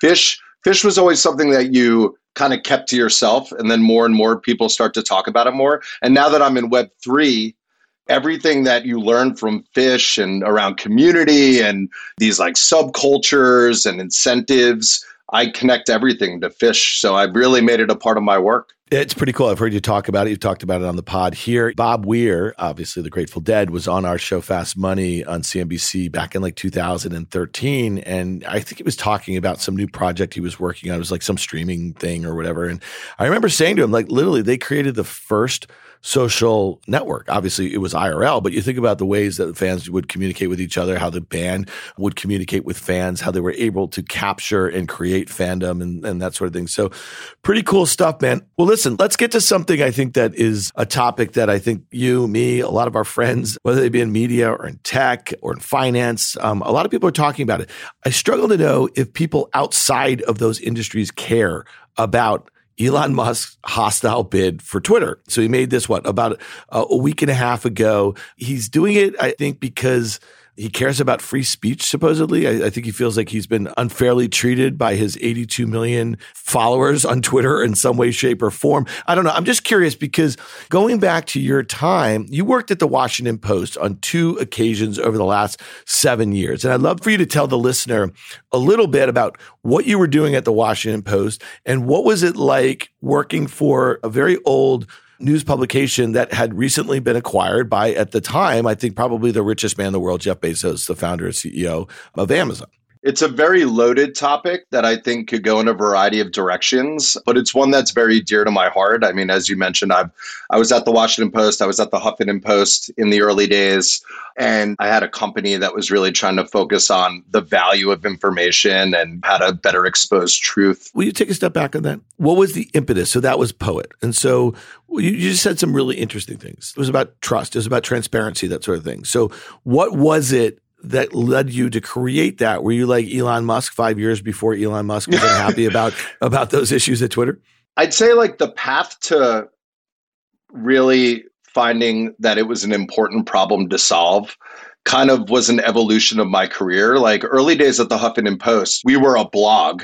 Phish. Phish was always something that you kind of kept to yourself. And then more and more people start to talk about it more. And now that I'm in Web3, everything that you learn from Phish and around community and these like subcultures and incentives i connect everything to Phish so i've really made it a part of my work it's pretty cool. I've heard you talk about it. You've talked about it on the pod here. Bob Weir, obviously the Grateful Dead, was on our show Fast Money on CNBC back in like 2013. And I think he was talking about some new project he was working on. It was like some streaming thing or whatever. And I remember saying to him, like, literally, they created the first – social network. Obviously, it was IRL, but you think about the ways that fans would communicate with each other, how the band would communicate with fans, how they were able to capture and create fandom and, and that sort of thing. So, pretty cool stuff, man. Well, listen, let's get to something I think that is a topic that I think you, me, a lot of our friends, whether they be in media or in tech or in finance, um, a lot of people are talking about it. I struggle to know if people outside of those industries care about Elon Musk's hostile bid for Twitter. So he made this, what, about a week and a half ago. He's doing it, I think, because he cares about free speech, supposedly. I, I, think he feels like he's been unfairly treated by his 82 million followers on Twitter in some way, shape, or form. I don't know. I'm just curious because going back to your time, you worked at the Washington Post on two occasions over the last seven years. And I'd love for you to tell the listener a little bit about what you were doing at the Washington Post and what was it like working for a very old news publication that had recently been acquired by, at the time, I think probably the richest man in the world, Jeff Bezos, the founder and CEO of Amazon. It's a very loaded topic that I think could go in a variety of directions, but it's one that's very dear to my heart. I mean, as you mentioned, I've I was at the Washington Post, I was at the Huffington Post in the early days, and I had a company that was really trying to focus on the value of information and how to better expose truth. Will you take a step back on that? What was the impetus? So that was Poet. And so you, you just said some really interesting things. It was about trust, it was about transparency, that sort of thing. So what was it that led you to create that? Were you like Elon Musk five years before Elon Musk was unhappy (laughs) about about those issues at Twitter? I'd say like the path to really finding that it was an important problem to solve kind of was an evolution of my career. Like early days at the Huffington Post, we were a blog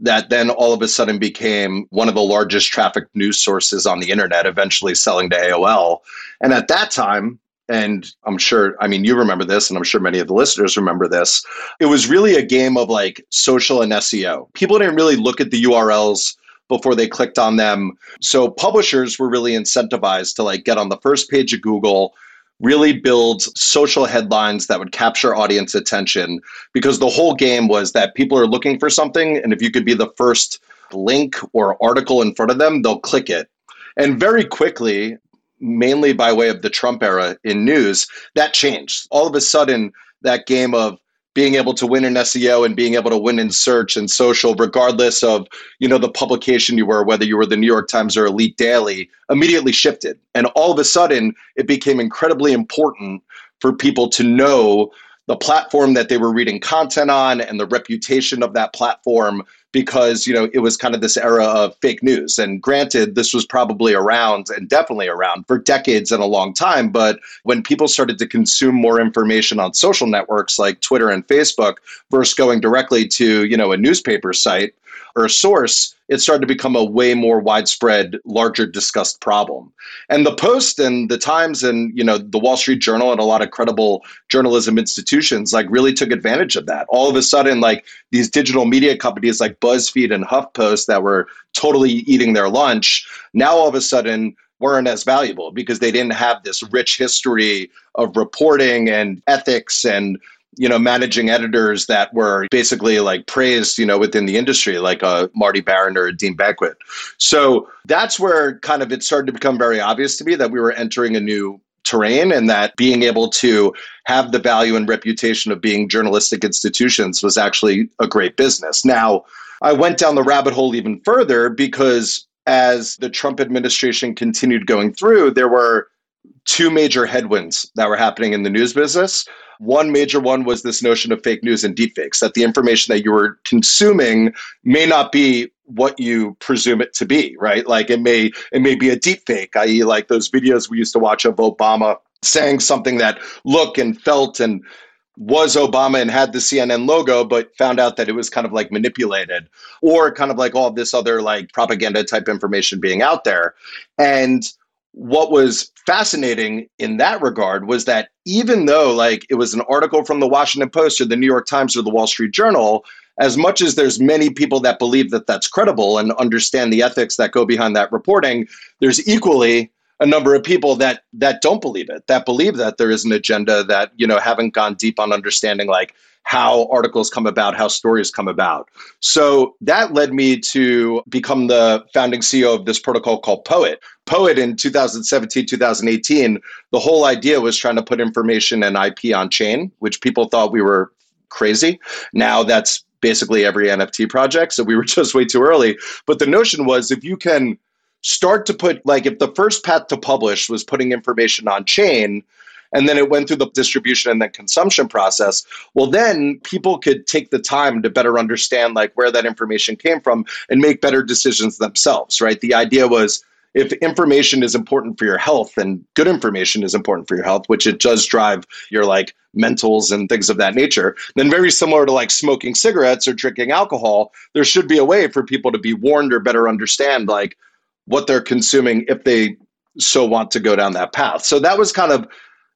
that then all of a sudden became one of the largest traffic news sources on the internet, eventually selling to AOL. And at that time, and I'm sure, I mean, you remember this, and I'm sure many of the listeners remember this. It was really a game of like social and SEO. People didn't really look at the URLs before they clicked on them. So publishers were really incentivized to like get on the first page of Google, really build social headlines that would capture audience attention because the whole game was that people are looking for something and if you could be the first link or article in front of them, they'll click it. And very quickly, mainly by way of the Trump era in news, that changed. All of a sudden, that game of being able to win in SEO and being able to win in search and social, regardless of you know the publication you were, whether you were the New York Times or Elite Daily, immediately shifted. And all of a sudden, it became incredibly important for people to know the platform that they were reading content on and the reputation of that platform because you know it was kind of this era of fake news. And granted this was probably around and definitely around for decades and a long time. But when people started to consume more information on social networks like Twitter and Facebook versus going directly to you know a newspaper site or source, it started to become a way more widespread, larger discussed problem. And the Post and the Times and you know the Wall Street Journal and a lot of credible journalism institutions like really took advantage of that. All of a sudden, like these digital media companies like BuzzFeed and HuffPost that were totally eating their lunch, now all of a sudden weren't as valuable because they didn't have this rich history of reporting and ethics and you know, managing editors that were basically like praised, you know, within the industry, like uh, Marty Baron or Dean Baquet. So that's where kind of it started to become very obvious to me that we were entering a new terrain and that being able to have the value and reputation of being journalistic institutions was actually a great business. Now, I went down the rabbit hole even further because as the Trump administration continued going through, there were two major headwinds that were happening in the news business. One major one was this notion of fake news and deepfakes, that the information that you were consuming may not be what you presume it to be, right? Like it may it may be a deepfake, i.e., like those videos we used to watch of Obama saying something that looked and felt and was Obama and had the CNN logo, but found out that it was kind of like manipulated, or kind of like all this other like propaganda type information being out there. And what was fascinating in that regard was that even though like it was an article from the Washington Post or the New York Times or the Wall Street Journal, as much as there's many people that believe that that's credible and understand the ethics that go behind that reporting, there's equally a number of people that that don't believe it, that believe that there is an agenda that you know haven't gone deep on understanding like how articles come about, how stories come about. So that led me to become the founding CEO of this protocol called Poet. Poet in 2017, 2018, the whole idea was trying to put information and IP on chain, which people thought we were crazy. Now that's basically every NFT project. So we were (laughs) just way too early. But the notion was if you can start to put like if the first path to publish was putting information on chain and then it went through the distribution and then consumption process well then people could take the time to better understand like where that information came from and make better decisions themselves right the idea was if information is important for your health and good information is important for your health which it does drive your like mentals and things of that nature then very similar to like smoking cigarettes or drinking alcohol there should be a way for people to be warned or better understand like what they're consuming if they so want to go down that path. So that was kind of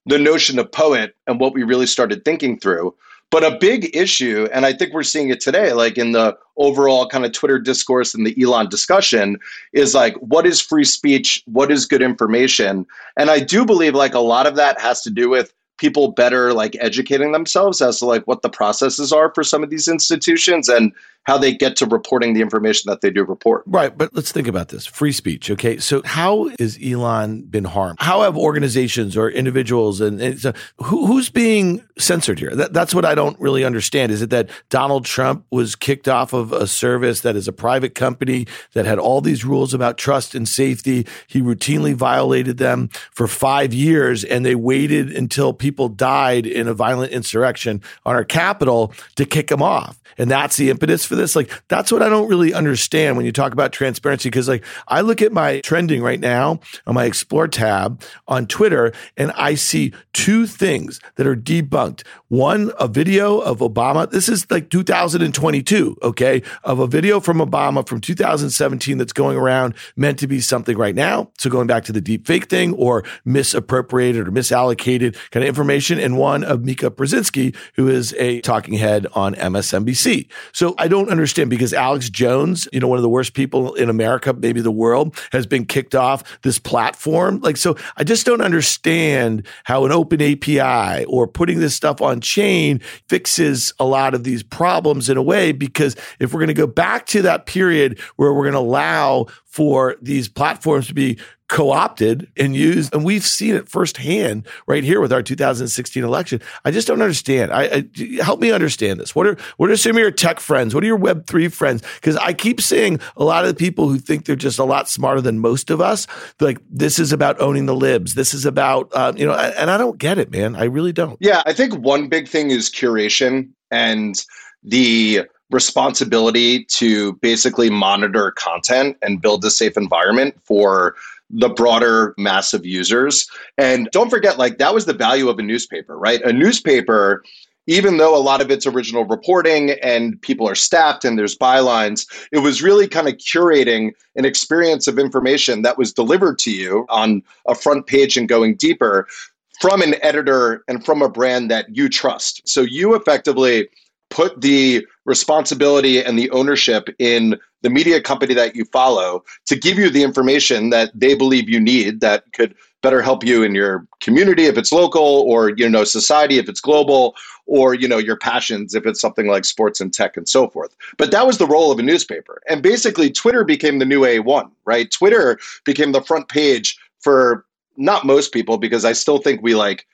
the notion of poet and what we really started thinking through. But a big issue, and I think we're seeing it today, like in the overall kind of Twitter discourse and the Elon discussion, is like, what is free speech? What is good information? And I do believe like a lot of that has to do with people better like educating themselves as to like what the processes are for some of these institutions and how they get to reporting the information that they do report. Right. But let's think about this free speech. Okay. So, how has Elon been harmed? How have organizations or individuals and, and so who, who's being censored here? That, that's what I don't really understand. Is it that Donald Trump was kicked off of a service that is a private company that had all these rules about trust and safety? He routinely violated them for five years and they waited until people died in a violent insurrection on our Capitol to kick him off. And that's the impetus for this. Like, that's what I don't really understand when you talk about transparency. Cause like I look at my trending right now on my explore tab on Twitter and I see two things that are debunked. One, a video of Obama. This is like 2022. Okay. Of a video from Obama from 2017 that's going around meant to be something right now. So going back to the deep fake thing or misappropriated or misallocated kind of information. And one of Mika Brzezinski, who is a talking head on MSNBC. So I don't understand because Alex Jones, you know, one of the worst people in America, maybe the world, has been kicked off this platform. Like, so I just don't understand how an open API or putting this stuff on chain fixes a lot of these problems in a way. Because if we're going to go back to that period where we're going to allow for these platforms to be co-opted and used. And we've seen it firsthand right here with our 2016 election. I just don't understand. I, I help me understand this. What are what are some of your tech friends? What are your web 3 friends? Because i keep seeing a lot of the people who think they're just a lot smarter than most of us. Like this is about owning the libs. This is about um, you know and i don't get it man. I really don't. Yeah i think one big thing is curation and the responsibility to basically monitor content and build a safe environment for the broader mass of users. And don't forget, like, that was the value of a newspaper, right? A newspaper, even though a lot of its original reporting and people are staffed and there's bylines, it was really kind of curating an experience of information that was delivered to you on a front page and going deeper from an editor and from a brand that you trust. So you effectively put the responsibility and the ownership in the media company that you follow to give you the information that they believe you need that could better help you in your community if it's local or you know society if it's global or you know your passions if it's something like sports and tech and so forth. But that was the role of a newspaper. And basically twitter became the new a1 right? Twitter became the front page for not most people because i still think we like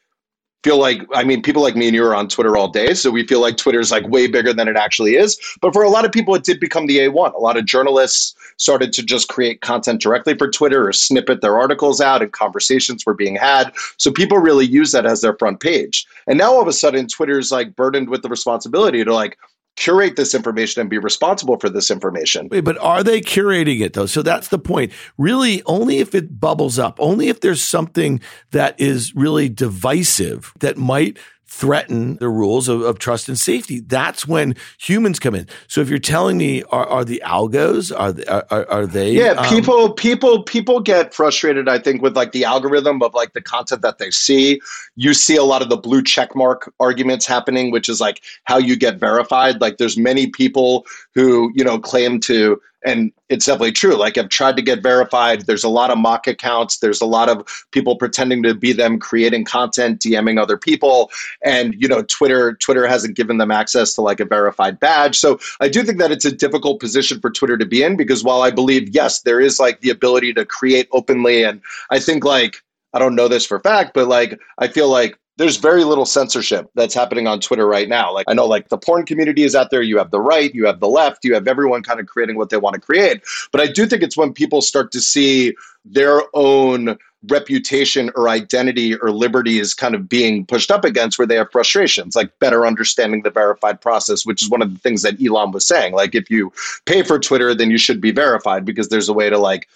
feel like I mean people like me and you are on Twitter all day, so we feel like Twitter is like way bigger than it actually is. But for a lot of people, it did become the A1. A lot of journalists started to just create content directly for Twitter or snippet their articles out, and conversations were being had. So people really use that as their front page. And now all of a sudden, Twitter's like burdened with the responsibility to like curate this information and be responsible for this information. Wait, but are they curating it though? So that's the point. Really, only if it bubbles up, only if there's something that is really divisive that might threaten the rules of, of, trust and safety. That's when humans come in. So if you're telling me, are, are the algos are they, are, are they? Yeah, um, people people people get frustrated. I think with like the algorithm of like the content that they see. You see a lot of the blue check mark arguments happening, which is like how you get verified. Like there's many people who you know claim to and it's definitely true. Like I've tried to get verified. There's a lot of mock accounts. There's a lot of people pretending to be them, creating content, DMing other people, and you know, Twitter Twitter hasn't given them access to like a verified badge. So I do think that it's a difficult position for Twitter to be in because while I believe yes, there is like the ability to create openly, and I think like I don't know this for fact, but like I feel like there's very little censorship that's happening on Twitter right now. Like I know like the porn community is out there, you have the right, you have the left, you have everyone kind of creating what they want to create. But I do think it's when people start to see their own reputation or identity or liberty is kind of being pushed up against where they have frustrations like better understanding the verified process which is one of the things that Elon was saying like if you pay for Twitter then you should be verified because there's a way to like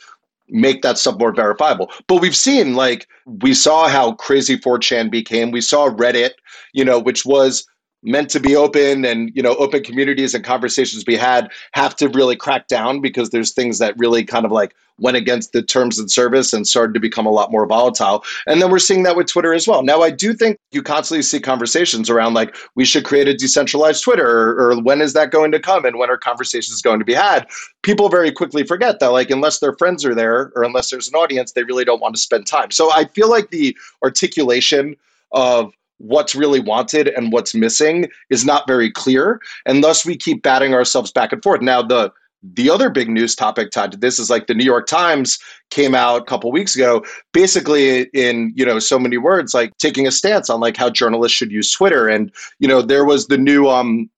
make that stuff more verifiable. But we've seen like we saw how crazy 4chan became. We saw Reddit, you know, which was meant to be open and you know open communities and conversations we had have to really crack down because there's things that really kind of like went against the terms and service and started to become a lot more volatile. And then we're seeing that with twitter as well. Now i do think you constantly see conversations around like we should create a decentralized twitter or, or when is that going to come and when are conversations going to be had? People very quickly forget that like unless their friends are there or unless there's an audience they really don't want to spend time. So i feel like the articulation of what's really wanted and what's missing is not very clear and thus we keep batting ourselves back and forth now the the other big news topic tied to this is like the new york times came out a couple weeks ago basically in you know so many words like taking a stance on like how journalists should use twitter and you know there was the new um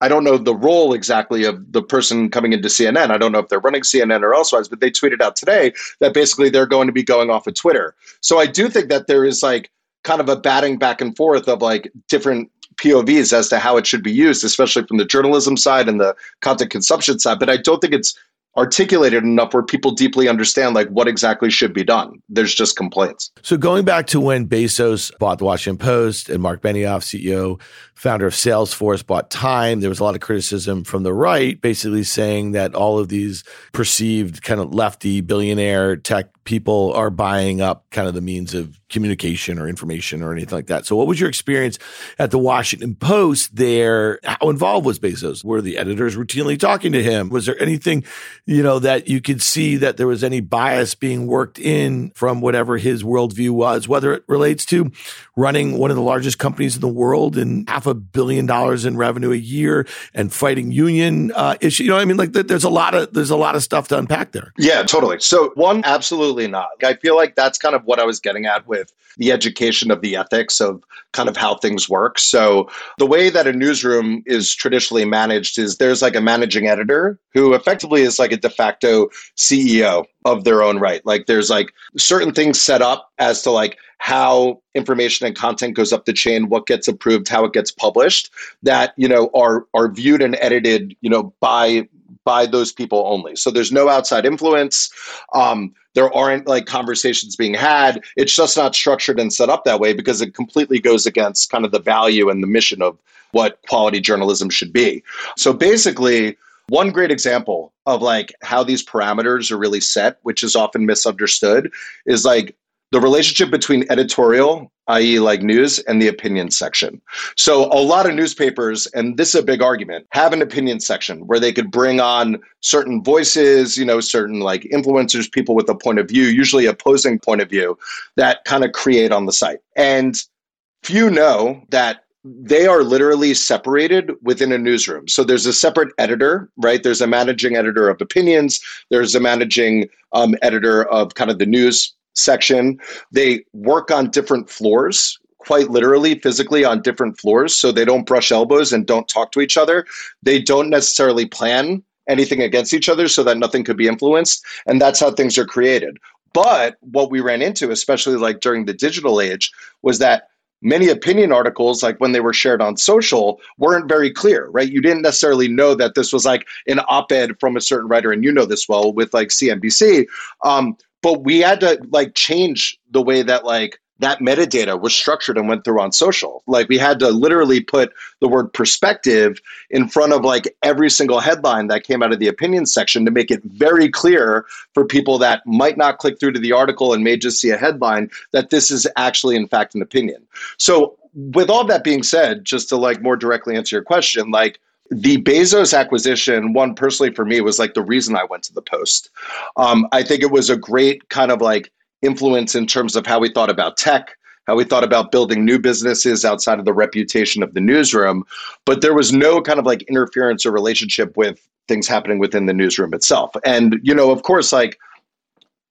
I don't know the role exactly of the person coming into CNN. I don't know if they're running CNN or elsewise, but they tweeted out today that basically they're going to be going off of Twitter. So I do think that there is like kind of a batting back and forth of like different POVs as to how it should be used, especially from the journalism side and the content consumption side. But I don't think it's articulated enough where people deeply understand like what exactly should be done. There's just complaints. So going back to when Bezos bought the Washington Post and Mark Benioff, CEO, founder of Salesforce, bought Time, there was a lot of criticism from the right, basically saying that all of these perceived kind of lefty billionaire tech people are buying up kind of the means of communication or information or anything like that. So what was your experience at the Washington Post there? How involved was Bezos? Were the editors routinely talking to him? Was there anything, you know, that you could see that there was any bias being worked in from whatever his worldview was, whether it relates to running one of the largest companies in the world and half a billion dollars in revenue a year and fighting union uh, issue. You know, I mean, like there's a lot of, there's a lot of stuff to unpack there. Yeah, totally. So one, absolutely absolutely not. I feel like that's kind of what I was getting at with the education of the ethics of kind of how things work. So the way that a newsroom is traditionally managed is there's like a managing editor who effectively is like a de facto CEO of their own right. Like there's like certain things set up as to like how information and content goes up the chain, what gets approved, how it gets published that, you know, are are viewed and edited, you know, by by those people only. So there's no outside influence. Um, there aren't like conversations being had. It's just not structured and set up that way because it completely goes against kind of the value and the mission of what quality journalism should be. So basically, one great example of like how these parameters are really set, which is often misunderstood, is like the relationship between editorial, i.e., like news, and the opinion section. So, a lot of newspapers, and this is a big argument, have an opinion section where they could bring on certain voices, you know, certain like influencers, people with a point of view, usually opposing point of view, that kind of create on the site. And few know that they are literally separated within a newsroom. So there's a separate editor, right? There's a managing editor of opinions. There's a managing um, editor of kind of the news section. They work on different floors quite literally physically on different floors so they don't brush elbows and don't talk to each other. They don't necessarily plan anything against each other so that nothing could be influenced. And that's how things are created. But what we ran into, especially like during the digital age, was that many opinion articles, like when they were shared on social, weren't very clear, right? You didn't necessarily know that this was like an op ed from a certain writer, and you know this well with like CNBC. Um, but we had to like change the way that like that metadata was structured and went through on social. Like we had to literally put the word perspective in front of like every single headline that came out of the opinion section to make it very clear for people that might not click through to the article and may just see a headline that this is actually in fact an opinion. So with all that being said, just to like more directly answer your question, like the Bezos acquisition, one personally for me was like the reason I went to the Post. Um, I think it was a great kind of like influence in terms of how we thought about tech, how we thought about building new businesses outside of the reputation of the newsroom. But there was no kind of like interference or relationship with things happening within the newsroom itself. And, you know, of course, like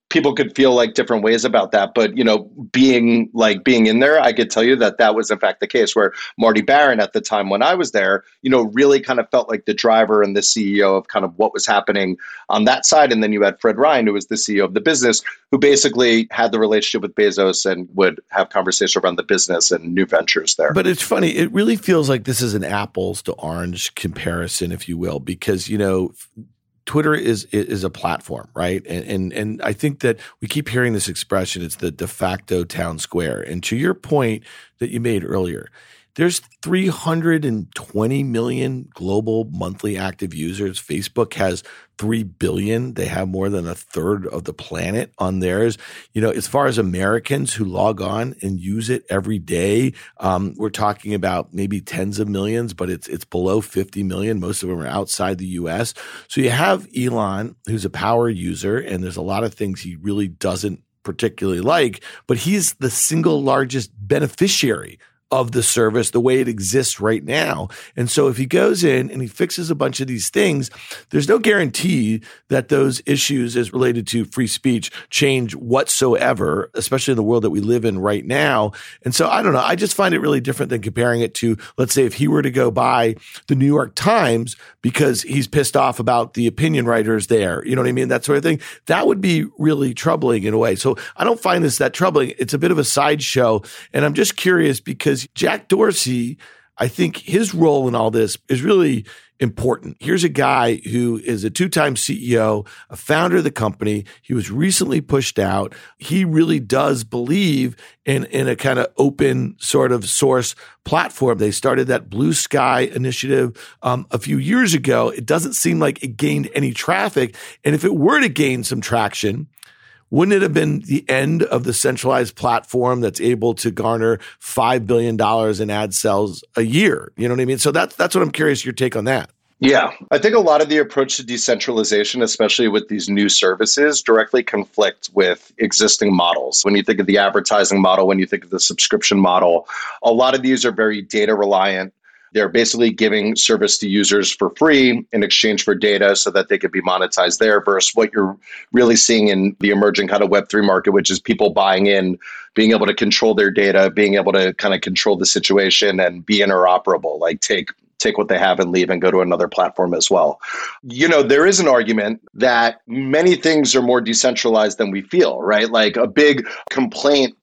people could feel like different ways about that but you know being like being in there i could tell you that that was in fact the case where marty baron at the time when i was there you know really kind of felt like the driver and the ceo of kind of what was happening on that side and then you had fred ryan who was the ceo of the business who basically had the relationship with bezos and would have conversation around the business and new ventures there. But it's funny it really feels like this is an apples to orange comparison if you will because you know Twitter is is a platform, right? And, and and I think that we keep hearing this expression. It's the de facto town square. And to your point that you made earlier, there's 320 million global monthly active users. Facebook has 3 billion. They have more than a third of the planet on theirs. You know, as far as Americans who log on and use it every day, um, we're talking about maybe tens of millions, but it's, it's below 50 million. Most of them are outside the US. So you have Elon, who's a power user, and there's a lot of things he really doesn't particularly like, but he's the single largest beneficiary of the service the way it exists right now. And so if he goes in and he fixes a bunch of these things, there's no guarantee that those issues as related to free speech change whatsoever, especially in the world that we live in right now. And so I don't know. I just find it really different than comparing it to, let's say, if he were to go buy the New York Times because he's pissed off about the opinion writers there. You know what I mean? That sort of thing. That would be really troubling in a way. So I don't find this that troubling. It's a bit of a sideshow. And I'm just curious because because Jack Dorsey, I think his role in all this is really important. Here's a guy who is a two time CEO, a founder of the company. He was recently pushed out. He really does believe in, in a kind of open sort of source platform. They started that Blue Sky initiative um, a few years ago. It doesn't seem like it gained any traffic. And if it were to gain some traction, wouldn't it have been the end of the centralized platform that's able to garner $5 billion in ad sales a year? You know what I mean? So that's, that's what I'm curious your take on that. Yeah, I think a lot of the approach to decentralization, especially with these new services, directly conflict with existing models. When you think of the advertising model, when you think of the subscription model, a lot of these are very data reliant. They're basically giving service to users for free in exchange for data so that they could be monetized there versus what you're really seeing in the emerging kind of Web3 market, which is people buying in, being able to control their data, being able to kind of control the situation and be interoperable, like take take what they have and leave and go to another platform as well. You know, there is an argument that many things are more decentralized than we feel, right? Like a big complaint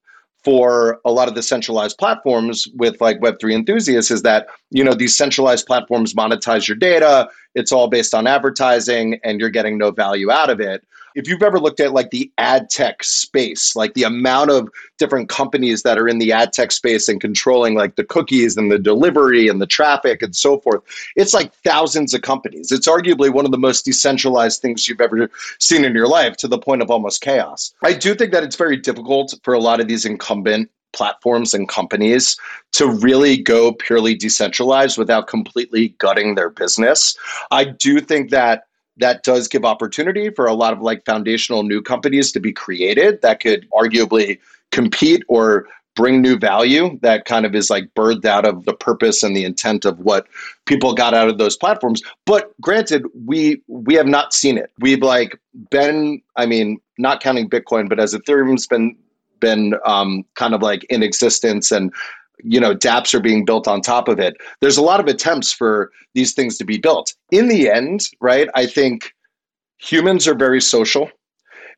for a lot of the centralized platforms with like web3 enthusiasts is that you know these centralized platforms monetize your data it's all based on advertising and you're getting no value out of it if you've ever looked at like the ad tech space, like the amount of different companies that are in the ad tech space and controlling like the cookies and the delivery and the traffic and so forth, it's like thousands of companies. It's arguably one of the most decentralized things you've ever seen in your life to the point of almost chaos. I do think that it's very difficult for a lot of these incumbent platforms and companies to really go purely decentralized without completely gutting their business. I do think that that does give opportunity for a lot of like foundational new companies to be created that could arguably compete or bring new value that kind of is like birthed out of the purpose and the intent of what people got out of those platforms. But granted we we have not seen it. We've like been i mean not counting bitcoin but as ethereum's been been um, kind of like in existence and you know dapps are being built on top of it. There's a lot of attempts for these things to be built. In the end right i think humans are very social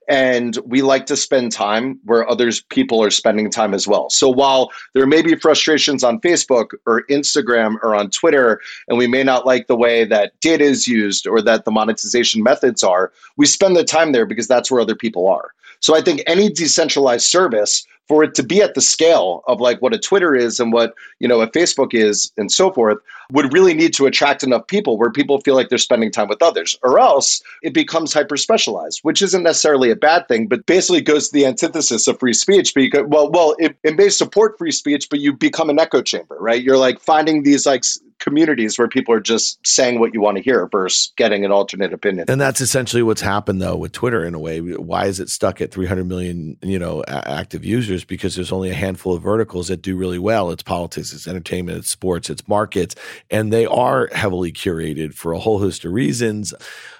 and we like to spend time where others people are spending time as well. So while there may be frustrations on facebook or instagram or on twitter and we may not like the way that data is used or that the monetization methods are we spend the time there because that's where other people are. So i think any decentralized service for it to be at the scale of like what a Twitter is and what you know a Facebook is and so forth would really need to attract enough people where people feel like they're spending time with others or else it becomes hyper specialized which isn't necessarily a bad thing but basically goes to the antithesis of free speech because well well it, it may support free speech but you become an echo chamber right you're like finding these like communities where people are just saying what you want to hear versus getting an alternate opinion. And that's essentially what's happened though with Twitter in a way. Why is it stuck at 300 million, you know, a- active users? Because there's only a handful of verticals that do really well. It's politics, it's entertainment, it's sports, it's markets, and they are heavily curated for a whole host of reasons.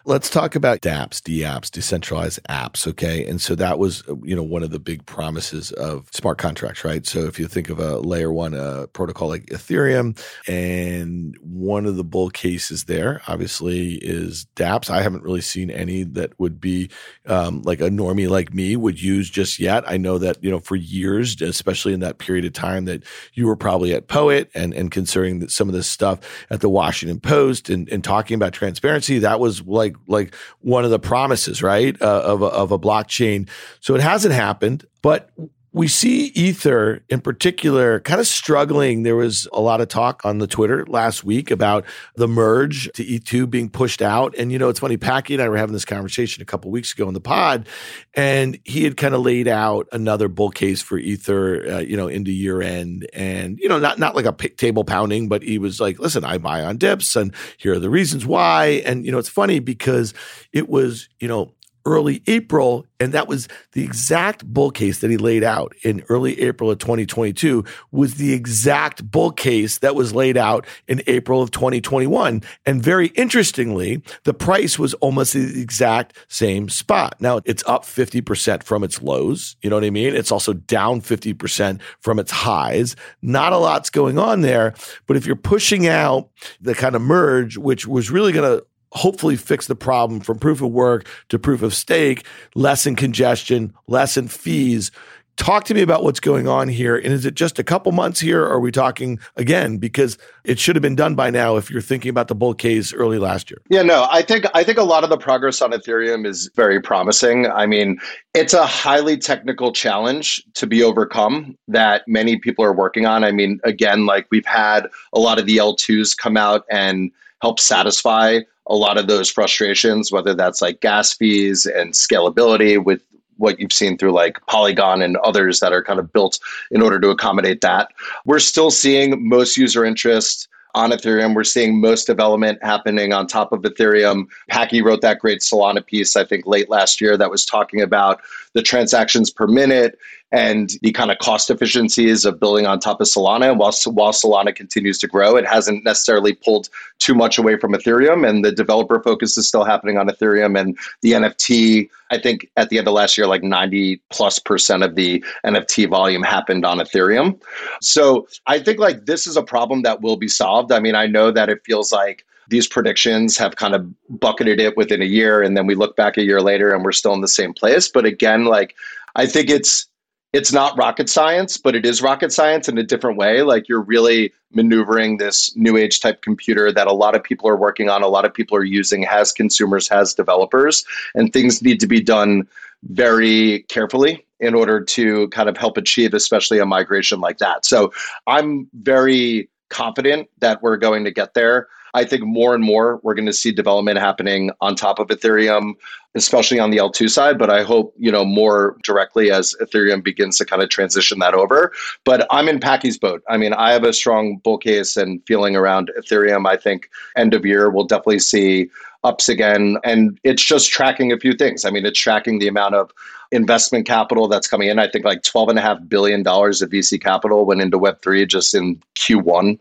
Let's talk about dApps, DApps, decentralized apps. Okay. And so that was, you know, one of the big promises of smart contracts, right? So if you think of a layer one uh, protocol like Ethereum, and one of the bull cases there, obviously, is dApps. I haven't really seen any that would be um, like a normie like me would use just yet. I know that, you know, for years, especially in that period of time that you were probably at Po.et and, and considering that some of this stuff at the Washington Post and, and talking about transparency, that was like like one of the promises, right, uh, of a, of a blockchain. So it hasn't happened, but we see Ether in particular kind of struggling. There was a lot of talk on the Twitter last week about the merge to E2 being pushed out. And, you know, it's funny, Packy and I were having this conversation a couple weeks ago in the pod, and he had kind of laid out another bull case for Ether, uh, you know, into year end. And, you know, not, not like a table pounding, but he was like, listen, I buy on dips and here are the reasons why. And, you know, it's funny because it was, you know, early April. And that was the exact bull case that he laid out in early April of 2022 was the exact bull case that was laid out in April of 2021. And very interestingly, the price was almost the exact same spot. Now it's up 50% from its lows. You know what I mean? It's also down 50% from its highs. Not a lot's going on there. But if you're pushing out the kind of merge, which was really going to hopefully fix the problem from proof of work to proof of stake, lessen congestion, lessen fees. Talk to me about what's going on here. And is it just a couple months here? Or are we talking again? Because it should have been done by now if you're thinking about the bull case early last year. Yeah, no, I think I think a lot of the progress on Ethereum is very promising. I mean, it's a highly technical challenge to be overcome that many people are working on. I mean, again, like we've had a lot of the L2s come out and help satisfy a lot of those frustrations, whether that's like gas fees and scalability with what you've seen through like Polygon and others that are kind of built in order to accommodate that. We're still seeing most user interest on Ethereum. We're seeing most development happening on top of Ethereum. Packy wrote that great Solana piece, I think, late last year that was talking about the transactions per minute and the kind of cost efficiencies of building on top of Solana. And while, while Solana continues to grow, it hasn't necessarily pulled too much away from Ethereum. And the developer focus is still happening on Ethereum. And the NFT, I think at the end of last year, like 90 plus percent of the NFT volume happened on Ethereum. So I think like this is a problem that will be solved. I mean, I know that it feels like these predictions have kind of bucketed it within a year and then we look back a year later and we're still in the same place but again like i think it's it's not rocket science, but it is rocket science in a different way. Like you're really maneuvering this new age type computer that a lot of people are working on, a lot of people are using, has consumers, has developers, and things need to be done very carefully in order to kind of help achieve, especially a migration like that. So I'm very confident that we're going to get there. I think more and more we're going to see development happening on top of Ethereum, especially on the L2 side. But I hope, you know, more directly as Ethereum begins to kind of transition that over. But I'm in Packy's boat. I mean, I have a strong bull case and feeling around Ethereum. I think end of year we'll definitely see ups again. And it's just tracking a few things. I mean, it's tracking the amount of investment capital that's coming in. I think like $12.5 billion of VC capital went into Web3 just in Q1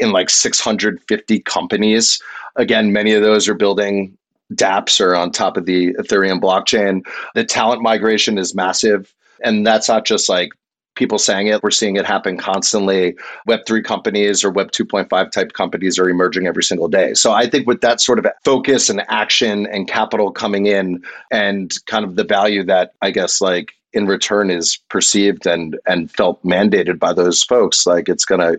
in like 650 companies. Again, many of those are building dApps or on top of the Ethereum blockchain. The talent migration is massive. And that's not just like people saying it. We're seeing it happen constantly. Web3 companies or Web 2.5 type companies are emerging every single day. So I think with that sort of focus and action and capital coming in and kind of the value that I guess like in return is perceived and and felt mandated by those folks, like it's gonna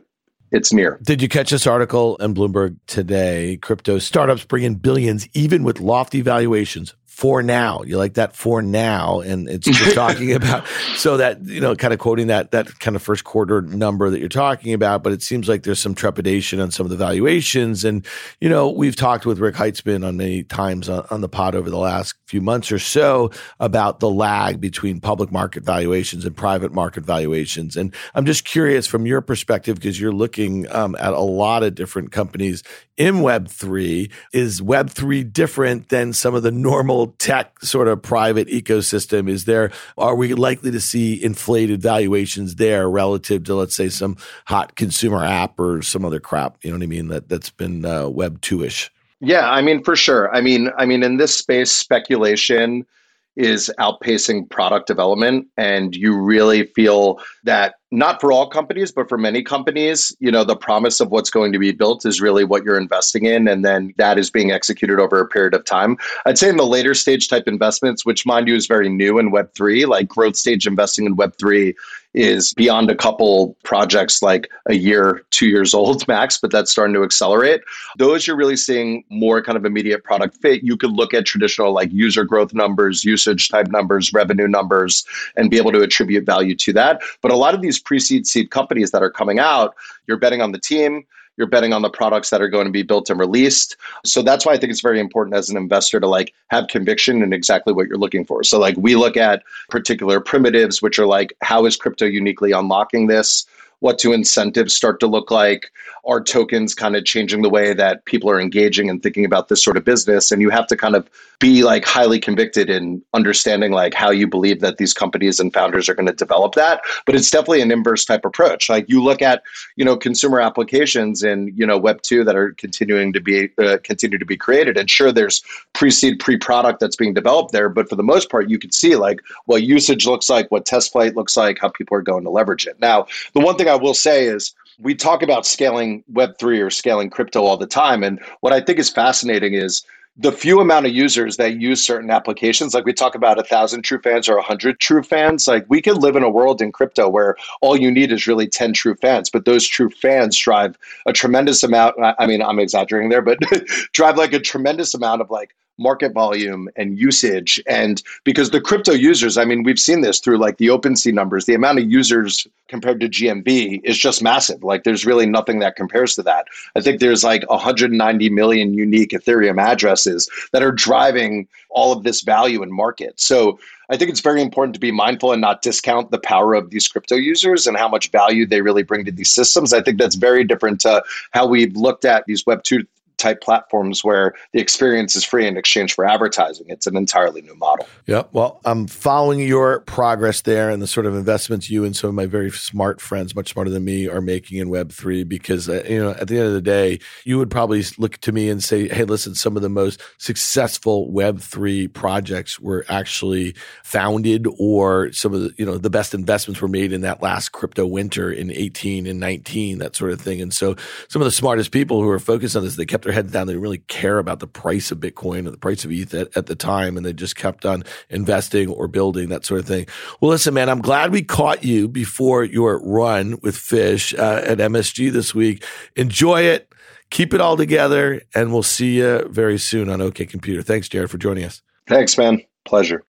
it's near. Did you catch this article in Bloomberg today? Crypto startups bring in billions even with lofty valuations for now. You like that for now, and it's just talking (laughs) about so that you know, kind of quoting that that kind of first quarter number that you're talking about. But it seems like there's some trepidation on some of the valuations, and you know, we've talked with Rick Heitzmann on many times on, on the pod over the last few months or so about the lag between public market valuations and private market valuations. And I'm just curious from your perspective because you're looking um, at a lot of different companies in Web3. Is Web3 different than some of the normal tech sort of private ecosystem? Is there, are we likely to see inflated valuations there relative to, let's say, some hot consumer app or some other crap? You know what I mean? That, that's been uh, Web 2 ish. Yeah, I mean, for sure. I mean, I mean, in this space, speculation is outpacing product development and you really feel that not for all companies, but for many companies, you know, the promise of what's going to be built is really what you're investing in. And then that is being executed over a period of time. I'd say in the later stage type investments, which mind you is very new in Web3, like growth stage investing in Web3 is beyond a couple projects like a year, two years old (laughs) max, but that's starting to accelerate. Those you're really seeing more kind of immediate product fit. You could look at traditional like user growth numbers, usage type numbers, revenue numbers, and be able to attribute value to that. But a lot of these these pre-seed seed companies that are coming out, you're betting on the team, you're betting on the products that are going to be built and released. So that's why I think it's very important as an investor to like have conviction in exactly what you're looking for. So like we look at particular primitives which are like how is crypto uniquely unlocking this? What do incentives start to look like? Are tokens kind of changing the way that people are engaging and thinking about this sort of business? And you have to kind of be like highly convicted in understanding like how you believe that these companies and founders are going to develop that. But it's definitely an inverse type approach. Like you look at, you know, consumer applications in, you know, Web 2 that are continuing to be, uh, continue to be created. And sure, there's pre-seed, pre-product that's being developed there. But for the most part, you can see like what usage looks like, what test flight looks like, how people are going to leverage it. Now, the one thing I will say is we talk about scaling Web3 or scaling crypto all the time. And what I think is fascinating is the few amount of users that use certain applications, like we talk about a thousand true fans or a hundred true fans, like we could live in a world in crypto where all you need is really 10 true fans, but those true fans drive a tremendous amount. I mean, I'm exaggerating there, but (laughs) drive like a tremendous amount of like market volume and usage. And because the crypto users, I mean, we've seen this through like the OpenSea numbers, the amount of users compared to GMV is just massive. Like there's really nothing that compares to that. I think there's like 190 million unique Ethereum addresses that are driving all of this value in market. So I think it's very important to be mindful and not discount the power of these crypto users and how much value they really bring to these systems. I think that's very different to how we've looked at these Web 2 type platforms where the experience is free in exchange for advertising. It's an entirely new model. Yeah. Well, I'm following your progress there and the sort of investments you and some of my very smart friends, much smarter than me, are making in Web3 because, uh, you know, at the end of the day, you would probably look to me and say, hey, listen, some of the most successful Web3 projects were actually founded or some of the, you know, the best investments were made in that last crypto winter in 18 and 19, that sort of thing. And so some of the smartest people who are focused on this, they kept their heads down. They didn't really care about the price of Bitcoin or the price of ETH at, at the time, and they just kept on investing or building that sort of thing. Well, listen, man, I'm glad we caught you before your run with Phish uh, at MSG this week. Enjoy it. Keep it all together, and we'll see you very soon on OK Computer. Thanks, Jarrod, for joining us. Thanks, man. Pleasure.